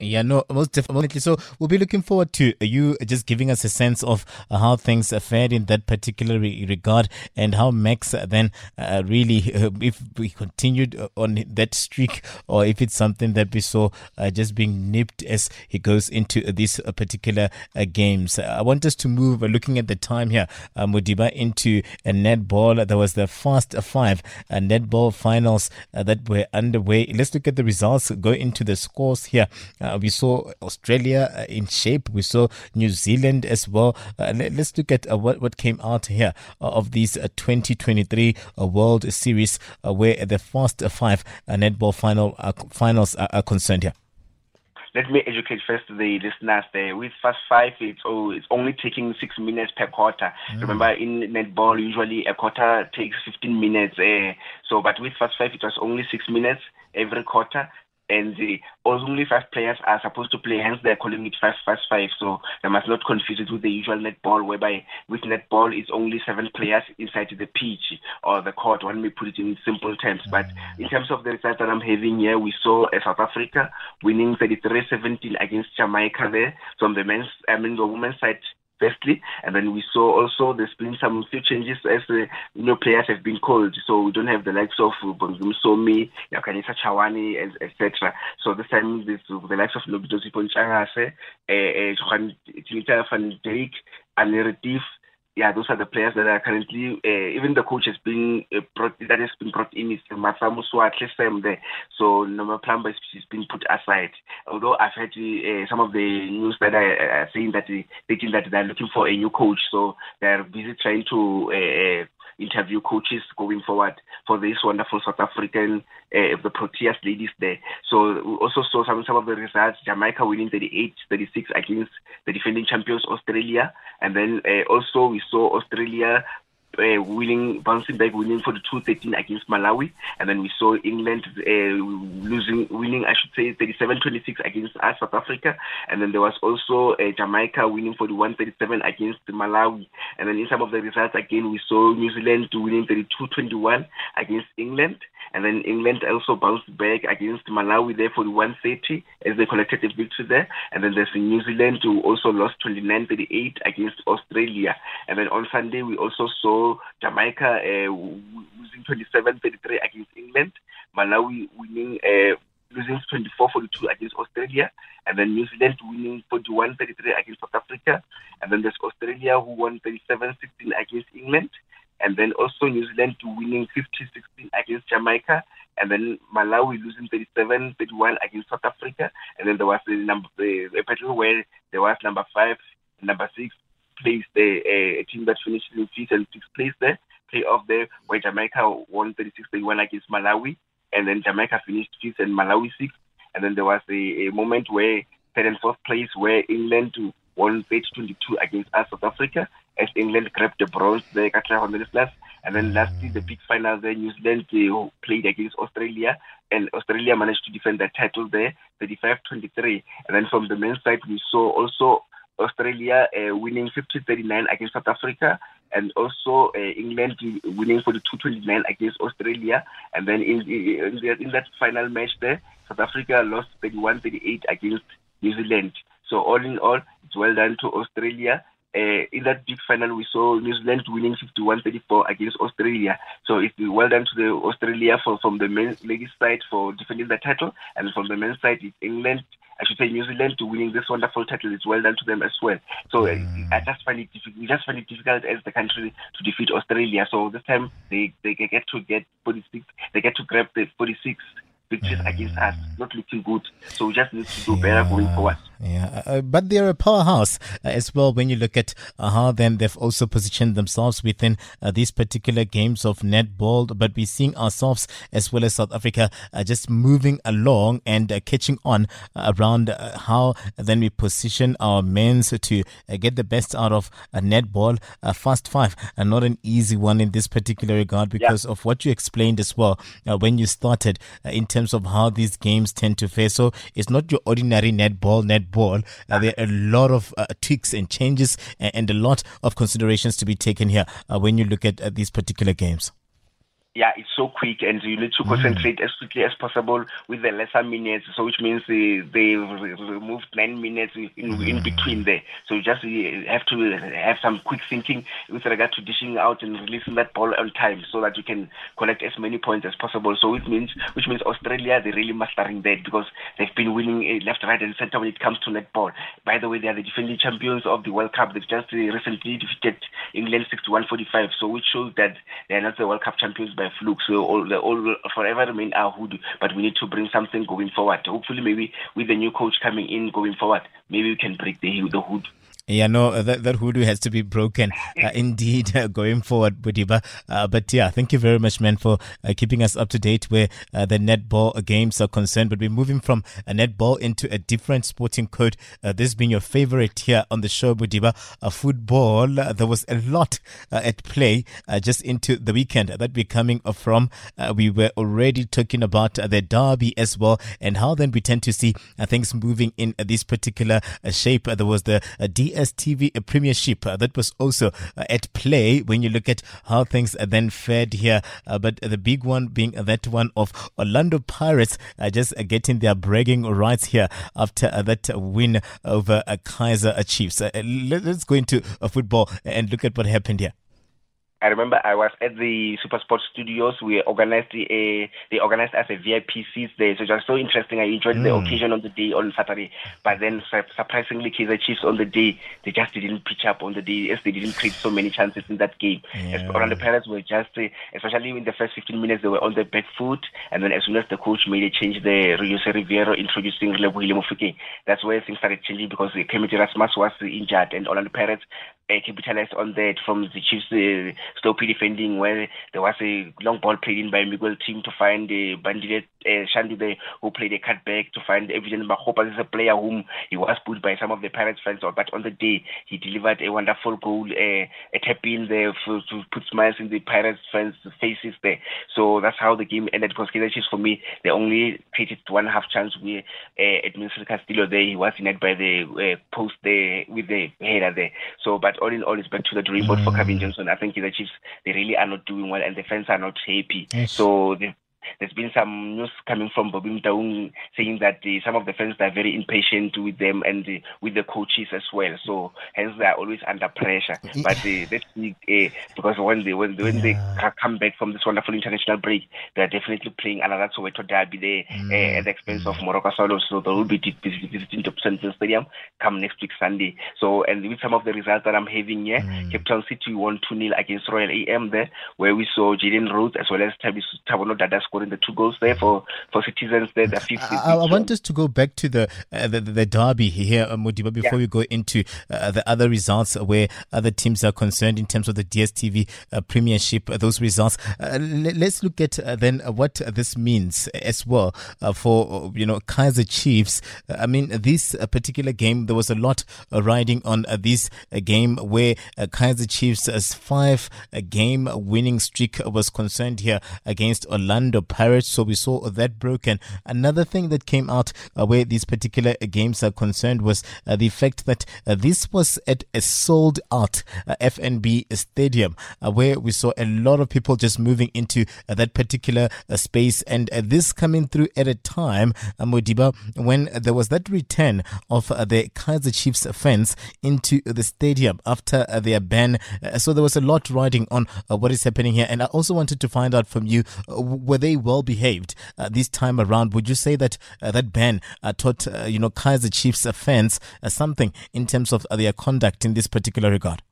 Yeah, no, most definitely. So we'll be looking forward to you just giving us a sense of uh, how things fared in that particular regard and how Max uh, then uh, really, uh, if we continued uh, on that streak or if it's something that we saw uh, just being nipped as he goes into these particular games. I want us to move, looking at the time here, Modiba, into a netball. There was the Fast Five netball finals that were underway. Let's look at the results, go into the scores here. Uh, Uh, we saw Australia uh, in shape. We saw New Zealand as well. Uh, let, us look at uh, what, what came out here uh, of these 2023 World Series where the Fast Five netball final finals are, are concerned here let me educate first the listeners there. With Fast Five, it's, oh, it's only taking six minutes per quarter. Mm. Remember, in netball, usually a quarter takes 15 minutes. Uh, so, but with Fast Five, it was only six minutes every quarter and the only five players are supposed to play, hence they're calling it five five five. So they must not confuse it with the usual netball, whereby with netball it's only seven players inside the pitch or the court. One may put it in simple terms, but in terms of the result that I'm having here, we saw uh, South Africa winning 33-17 against Jamaica there. From the men's, I mean the women's side, firstly, and then we saw also there's been some few changes as uh, you know players have been called, so we don't have the likes of Bonzum Somi, Yakanisa Chawani, etc. So this time this the likes of Lobito Siponchangase, Johan Tinita van Dijk, Aneritif, yeah, those are the players that are currently, uh, even the coach has been uh, brought, that has been brought in is Sam there. So Norma Plummer has been put aside. Although I've heard uh, some of the news that are, are saying that they, they think that they're looking for a new coach. So they're busy trying to uh, interview coaches going forward for this wonderful South African, uh, the Proteas ladies there. So we also saw some, some of the results. Jamaica winning 38-36 against the defending champions Australia. And then uh, also we saw Australia uh, winning, bouncing back, winning for the 2-13 against Malawi, and then we saw England uh, losing, winning, I should say, 37-26 against us, South Africa, and then there was also uh, Jamaica winning for the 137 against Malawi, and then in some of the results again we saw New Zealand winning 32-21 against England, and then England also bounced back against Malawi there for the 130 as they collected a victory there. And then there's New Zealand who also lost 29-38 against Australia. And then on Sunday we also saw Jamaica uh, losing 27-33 against England. Malawi winning. Uh, losing 24-42 against Australia, and then New Zealand winning 41-33 against South Africa, and then there's Australia who won 37-16 against England, and then also New Zealand winning 50-16 against Jamaica, and then Malawi losing 37-31 against South Africa, and then there was a number the battle where there was number five, number six place there, a, team that finished in fifth and sixth place there, playoff there, where Jamaica won 36-31 against Malawi, and then Jamaica finished fifth and Malawi sixth, and then there was a, a moment where third and fourth place where England won 30-22 against us, South Africa, as England grabbed the bronze there, plus. And then lastly, the big final there, New Zealand uh, played against Australia, and Australia managed to defend the title there, 35-23. And then from the men's side, we saw also Australia uh, winning 50-39 against South Africa, and also uh, England winning for the 229 against Australia. And then in, in, the, in that final match there, South Africa lost 31-38 against New Zealand. So all in all, it's well done to Australia uh, in that big final, we saw New Zealand winning 51-34 against Australia. So it's well done to the Australia for, from the men's ladies side for defending the title, and from the men's side, it's England. I should say New Zealand to winning this wonderful title. It's well done to them as well. So mm. I just find it difficult. We just find it difficult as the country to defeat Australia. So this time they they get to get 46. They get to grab the 46 victories mm. against us. Not looking good. So we just need to do yeah. better going forward. Yeah, uh, but they're a powerhouse uh, as well when you look at uh, how then they've also positioned themselves within uh, these particular games of netball. But we're seeing ourselves as well as South Africa uh, just moving along and uh, catching on around how then we position our men's to get the best out of a netball. A fast five, and not an easy one in this particular regard because yeah. of what you explained as well when you started in terms of how these games tend to fare. So it's not your ordinary netball, netball uh, there are a lot of uh, tweaks and changes and, and, a lot of considerations to be taken here uh, when you look at these particular games yeah, it's so quick and you need to mm. concentrate as quickly as possible with the lesser minutes. So which means uh, they removed nine minutes in, mm. in between there. So you just uh, have to have some quick thinking with regard to dishing out and releasing that ball on time so that you can collect as many points as possible. So it means which means Australia they're really mastering that because they've been winning uh, left, right, and center when it comes to netball. By the way, they are the defending champions of the World Cup. They've just recently defeated England 61-45. So which shows that they are not the World Cup champions by fluke. So uh, all all forever remain our hood, but we need to bring something going forward. Hopefully, maybe with the new coach coming in going forward, maybe we can break the the hood. Yeah, no, uh, that, that hoodoo has to be broken uh, indeed uh, going forward, Modiba. Uh, but yeah, thank you very much, man, for uh, keeping us up to date where uh, the netball games are concerned. But we're moving from a netball into a different sporting code. this being your favorite here on the show, Modiba. football, there was a lot at play just into the weekend that we're coming from. we were already talking about the derby as well and how then we tend to see things moving in this particular shape. there was the D DSTV Premiership uh, that was also uh, at play when you look at how things then fared here. Uh, but the big one being that one of Orlando Pirates just getting their bragging rights here after that win over Kaizer Chiefs. let's go into football and look at what happened here. I remember I was at the Super Sports Studios. We organized a they organized as a VIP seats there, so it was so interesting. I enjoyed mm. the occasion on the day on Saturday, but then surprisingly, Kaizer Chiefs on the day they just didn't pitch up on the day as they didn't create so many chances in that game. Yeah. Orlando Pirates were just, uh, especially in the first 15 minutes, they were on the back foot, and then as soon as the coach made a change, the Jose Riveiro introducing Mofokeng, that's where things started changing because Kemedi Rasmus was injured, and Orlando Pirates uh, capitalized on that from the Chiefs. Uh, Stoppy defending where there was a long ball played in by Miguel Timm to find uh, Bandile uh, Shandu who played a cutback to find Evident Makgopa is a player whom he was put by some of the Pirates fans but on the day he delivered a wonderful goal, uh, a tap in there to put smiles in the Pirates fans' faces there. So that's how the game ended because Kaizer Chiefs for me they only created one half chance where uh, Edmilson Castillo there he was it by the uh, post there with the header there. So but all in all it's back to the dream board mm. for Cavin Johnson. I think Kaizer Chiefs they really are not doing well and the fans are not happy. Yes. So the there's been some news coming from Motaung saying that uh, some of the fans are very impatient with them and uh, with the coaches as well. So hence they are always under pressure. But uh, let's see, uh, because when they when, when yeah. they come back from this wonderful international break, they are definitely playing another Soweto derby there mm. uh, at the expense mm. of Moroka Swallows. So they will be visiting the Central Stadium come next week Sunday. So and with some of the results that I'm having here, mm. Cape Town City won 2 0 against Royal AM there, where we saw Jaden Rhodes as well as Thabo Nodada score scoring the two goals there for, for Citizens there, fifth. I, I want us to go back to the uh, the, the, derby here, uh, Modiba, before yeah. we go into uh, the other results where other teams are concerned in terms of the DSTV uh, Premiership, uh, those results. Uh, let's look at then what this means as well for, you know, Kaizer Chiefs. I mean, this particular game, there was a lot riding on this game where Kaizer Chiefs' five game winning streak was concerned here against Orlando Pirates. So we saw that broken. Another thing that came out uh, where these particular games are concerned was uh, the fact that uh, this was at a sold out uh, FNB stadium uh, where we saw a lot of people just moving into uh, that particular space. And this coming through at a time, Modiba, when there was that return of the Kaizer Chiefs fans into the stadium after their ban. so there was a lot riding on what is happening here. And I also wanted to find out from you, were they well behaved uh, this time around. Would you say that uh, that ban uh, taught you know Kaizer Chiefs fans something in terms of their conduct in this particular regard?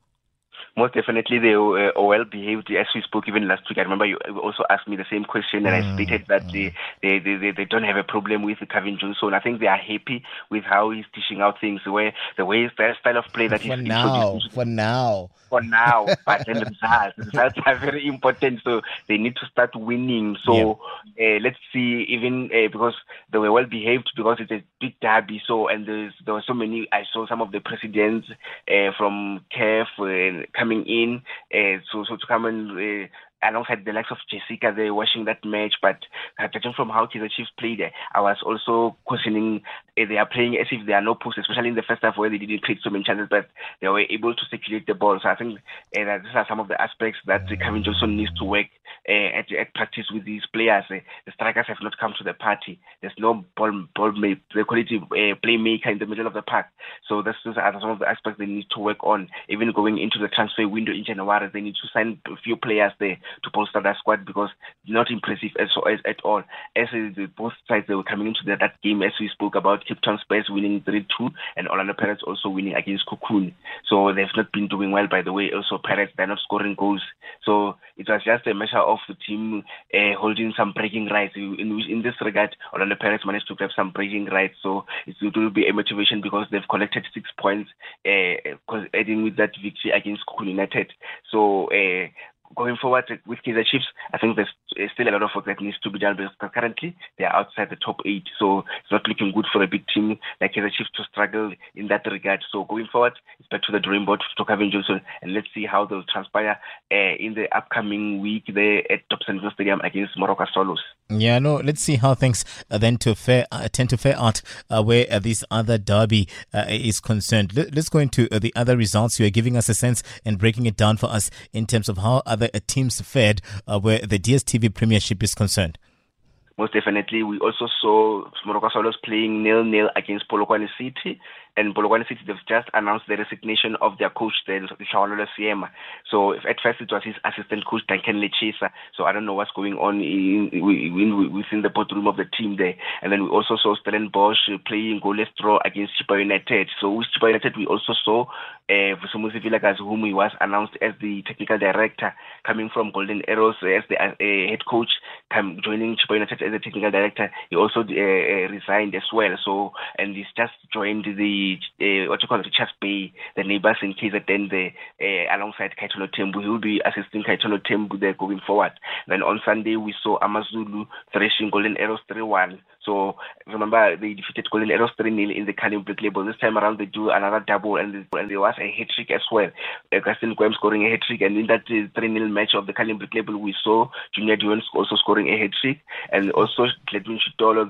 Most definitely they were uh, well behaved. As we spoke even last week, I remember you also asked me the same question, and mm, I stated that mm. they, they, they, they don't have a problem with Cavin Johnson. I think they are happy with how he's teaching out things, where the way the style of play that for he's now, for now, for now. but then the results, the results are very important, so they need to start winning. So uh, let's see, even uh, because they were well behaved because it's a big derby. So and there were so many. I saw some of the presidents uh, from CAF uh, coming in uh, so so to come and uh, alongside the likes of Jessica they watching that match. But judging from how the Chiefs played, I was also questioning they are playing as if there are no posts, especially in the first half where they didn't create so many chances, but they were able to circulate the ball. So I think uh, that these are some of the aspects that uh, Cavin Johnson needs to work uh, at, at practice with these players. Uh, the strikers have not come to the party. There's no ball, ball the quality uh, playmaker in the middle of the park. So that's those are some of the aspects they need to work on. Even going into the transfer window in January, they need to sign a few players there to bolster that squad because not impressive as, as at all. As uh, both sides they were coming into that, that game, as we spoke about, Cape Town Spurs winning 3-2 and Orlando Pirates also winning against Cocoon. So they've not been doing well, by the way. Also, Pirates they're not scoring goals. So it was just a measure of the team uh, holding some breaking rights. In, in this regard, Orlando Pirates managed to grab some breaking rights. So it will be a motivation because they've collected six points, uh, adding with that victory against Cocoon United. So uh, going forward with Kaizer Chiefs, I think there's still a lot of work that needs to be done because currently they are outside the top eight. So it's not looking good for a big team like Kaizer Chiefs to struggle in that regard. So going forward, it's back to the dream board to Cavin Johnson and let's see how they'll transpire uh, in the upcoming week there at Dobsonville Stadium against Moroka Swallows. Yeah, no. Let's see how things uh, then to fare uh, tend to fare out uh, where uh, this other derby uh, is concerned. Let, us go into the other results. You are giving us a sense and breaking it down for us in terms of how other uh, teams fared uh, where the DSTV Premiership is concerned. Most definitely, we also saw Moroka Swallows playing nil-nil against Polokwane City and Polokwane City, they've just announced the resignation of their coach, the Lehlohonolo Seema. So at first it was his assistant coach, Duncan Lechesa. So I don't know what's going on in, in, within the boardroom of the team there. And then we also saw Stellenbosch playing goalless draw against Chippa United. So with Chippa United, we also saw uh, Vusumuzi Vilakazi, whom he was announced as the technical director, coming from Golden Arrows as the uh, head coach, come, joining Chippa United as the technical director. He also uh, resigned as well. So, and he's just joined the uh, what you call Richards Bay, the neighbors in case KZN there, uh, alongside Kaitano Tembo. He will be assisting Kaitano Tembo there going forward. Then on Sunday, we saw Amazulu thrashing Golden Arrows 3 1. So remember, they defeated Arrows 3 0 in the Carling Black Label. This time around, they do another double, and, and there was a hat trick as well. Augustine Kwem scoring a hat trick, and in that 3 uh, 0 match of the Carling Black Label, we saw Junior Dion also scoring a hat trick, and also Clayton Chitolo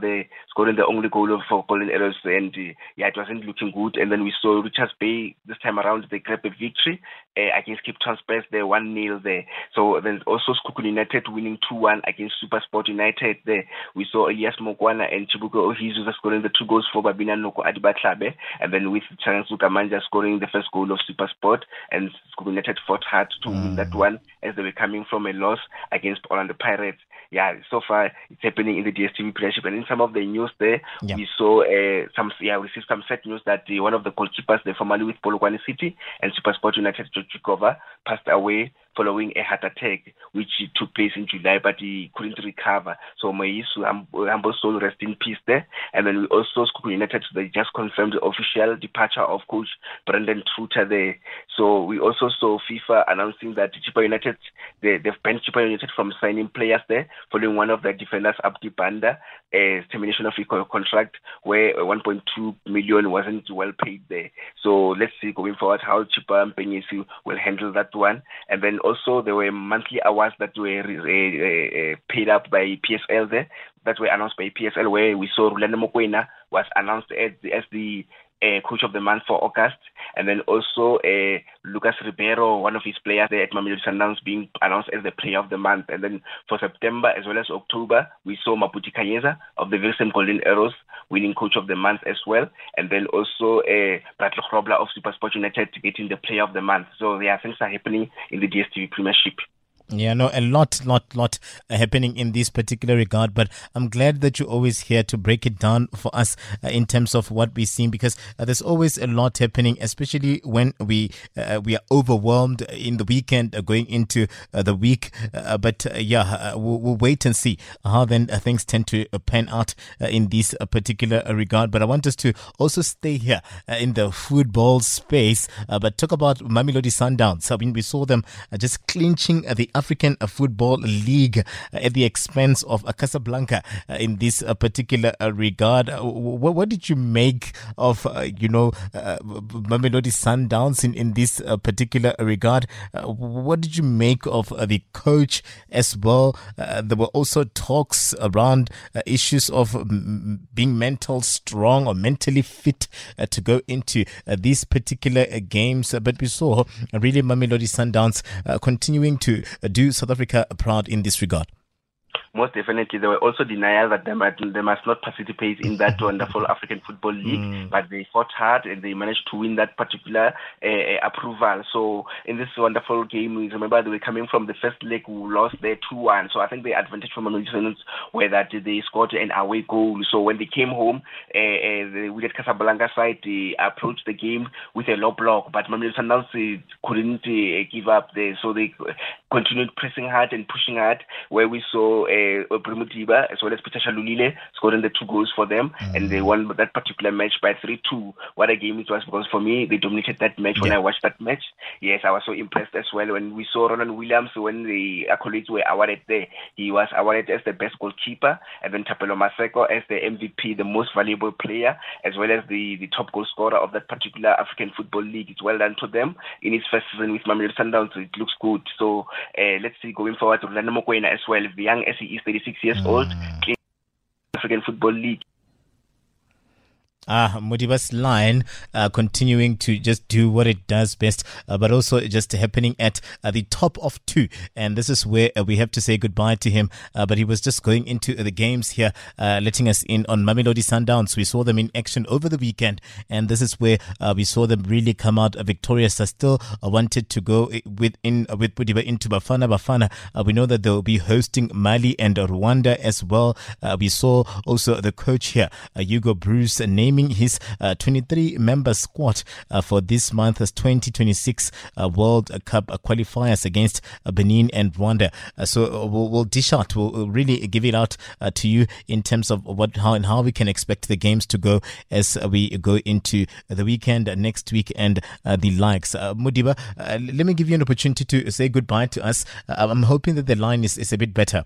scoring the only goal for Golden Arrows. And uh, yeah, it wasn't looking good. And then we saw Richards Bay this time around, they grabbed a victory uh, against Cape Town Spurs, there 1 0 there. So then also Sekhukhune United winning 2 1 against Supersport United there. We saw Elias Mokwana and Chibuike Ohizu scoring the two goals for Babina Noko Adibatlabe, and then with Chansuka Manja scoring the first goal of Super Sport, and United fought hard to mm. win that one as they were coming from a loss against Orlando Pirates. Yeah, so far it's happening in the DSTV Premiership, and in some of the news there, yeah. we saw uh, some yeah, we received some set news that the, one of the goalkeepers, they formerly with Polokwane City and Super Sport United, George Chigova, passed away following a heart attack, which took place in July, but he couldn't recover. So Moisu, humble soul, rest in peace there. And then we also, School United, they just confirmed the official departure of coach Brendan Truter there. So we also saw FIFA announcing that Chippa United, they, they've banned Chippa United from signing players there, following one of their defenders, Abdi Banda, a termination of a contract where 1.2 million wasn't well paid there. So let's see going forward how Chippa and Penyesi will handle that one. And then also there were monthly awards that were uh, uh, paid up by PSL there that were announced by PSL where we saw Rhulani Mokwena was announced as the, as the uh, coach of the month for August, and then also uh, Lucas Ribeiro, one of his players there at Mamelodi Sundowns, being announced as the player of the month. And then for September as well as October, we saw Mabhuti Khenyeza of the Wilson Golden Arrows winning coach of the month as well, and then also uh, Bradley Grobler of Supersport United getting the player of the month. So yeah, things are happening in the DSTV Premiership. Yeah, no, a lot, lot, lot happening in this particular regard. But I'm glad that you're always here to break it down for us uh, in terms of what we're seeing, because uh, there's always a lot happening, especially when we uh, we are overwhelmed in the weekend uh, going into uh, the week. Uh, but yeah, we'll, we'll, wait and see how then things tend to pan out in this particular regard. But I want us to also stay here in the football space, but talk about Mamelodi Sundowns. I mean, we saw them just clinching the African Football League uh, at the expense of uh, Casablanca uh, in this uh, particular uh, regard. Uh, what, what, did you make of, you know, Mamelodi Sundowns in, in this particular regard? what did you make of the coach as well? there were also talks around issues of being mental strong or mentally fit to go into these particular games. but we saw really Mamelodi Sundowns continuing to do South Africa proud in this regard? most definitely there were also denials that they might they must not participate in that wonderful African Football League, mm. but they fought hard and they managed to win that particular uh, approval. So in this wonderful game, remember they were coming from the first leg who lost their two one. So I think the advantage for Mamelodi were that they scored an away goal. So when they came home, uh, uh, the Casablanca side they approached the game with a low block, but Mamelodi Sundowns couldn't uh, give up there. So they continued pressing hard and pushing hard, where we saw. Uh, Primutiba as well as Peter Shalulile scoring the two goals for them, mm-hmm. and they won that particular match by 3 2. What a game it was because for me, they dominated that match yeah. when I watched that match. Yes, I was so impressed as well when we saw Ronwen Williams when the accolades were awarded there. He was awarded as the best goalkeeper, and then Thapelo Maseko as the MVP, the most valuable player, as well as the, the top goal scorer of that particular African Football League. It's well done to them in his first season with Mamelodi Sundowns. It looks good. So uh, let's see going forward, to Orlando Mokoena as well, The young as he is, 36 years mm. old, African Football League uh, Modiba's line uh, continuing to just do what it does best, uh, but also just happening at uh, the top of two. And this is where uh, we have to say goodbye to him. Uh, but he was just going into the games here, uh, letting us in on Mamelodi Sundowns. We saw them in action over the weekend, and this is where we saw them really come out victorious. I still wanted to go within with Modiba into Bafana Bafana. we know that they will be hosting Mali and Rwanda as well. we saw also the coach here, Hugo Broos, naming naming his uh, 23 member squad uh, for this month's 2026 uh, World Cup qualifiers against uh, Benin and Rwanda. Uh, so uh, we'll, we'll, dish out, we'll really give it out to you in terms of what, how, and how we can expect the games to go as we go into the weekend next week and the likes. Modiba, let me give you an opportunity to say goodbye to us. I'm hoping that the line is, is a bit better.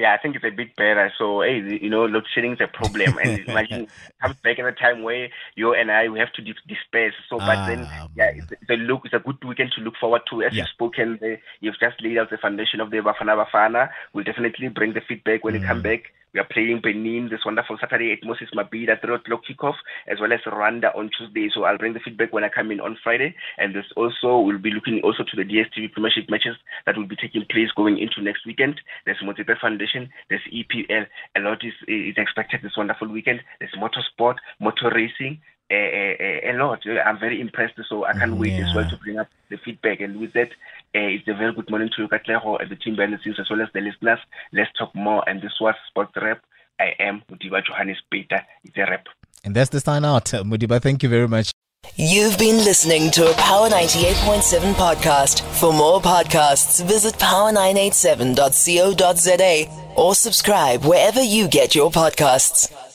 Yeah, I think it's a bit better. So, hey, you know, load shedding is a problem. And imagine comes back in a time where you and I we have to disperse. So, but ah, then, yeah, it's, it's, a look. It's a good weekend to look forward to. As yeah. you've spoken, you've just laid out the foundation of the Bafana Bafana. We'll definitely bring the feedback when mm. you come back. We are playing Benin this wonderful Saturday at Moses Mabhida, 3 o'clock kickoff, as well as Rwanda on Tuesday. So I'll bring the feedback when I come in on Friday. And this also, we'll be looking also to the DSTV Premiership matches that will be taking place going into next weekend. There's Motsepe Foundation, there's EPL. A lot is, is expected this wonderful weekend. There's motorsport, motor racing, a, a, a, lot. I'm very impressed, so I can't wait yeah. as well to bring up the feedback. And with that, uh, it's a very good morning to you, Katlego, and the team behind the scenes, as well as the listeners. Let's talk more. And this was Sports Wrap. I am Modiba Johannes Peter. It's a rep. And that's the sign out. Modiba, thank you very much. You've been listening to a Power 98.7 podcast. For more podcasts, visit power987.co.za or subscribe wherever you get your podcasts.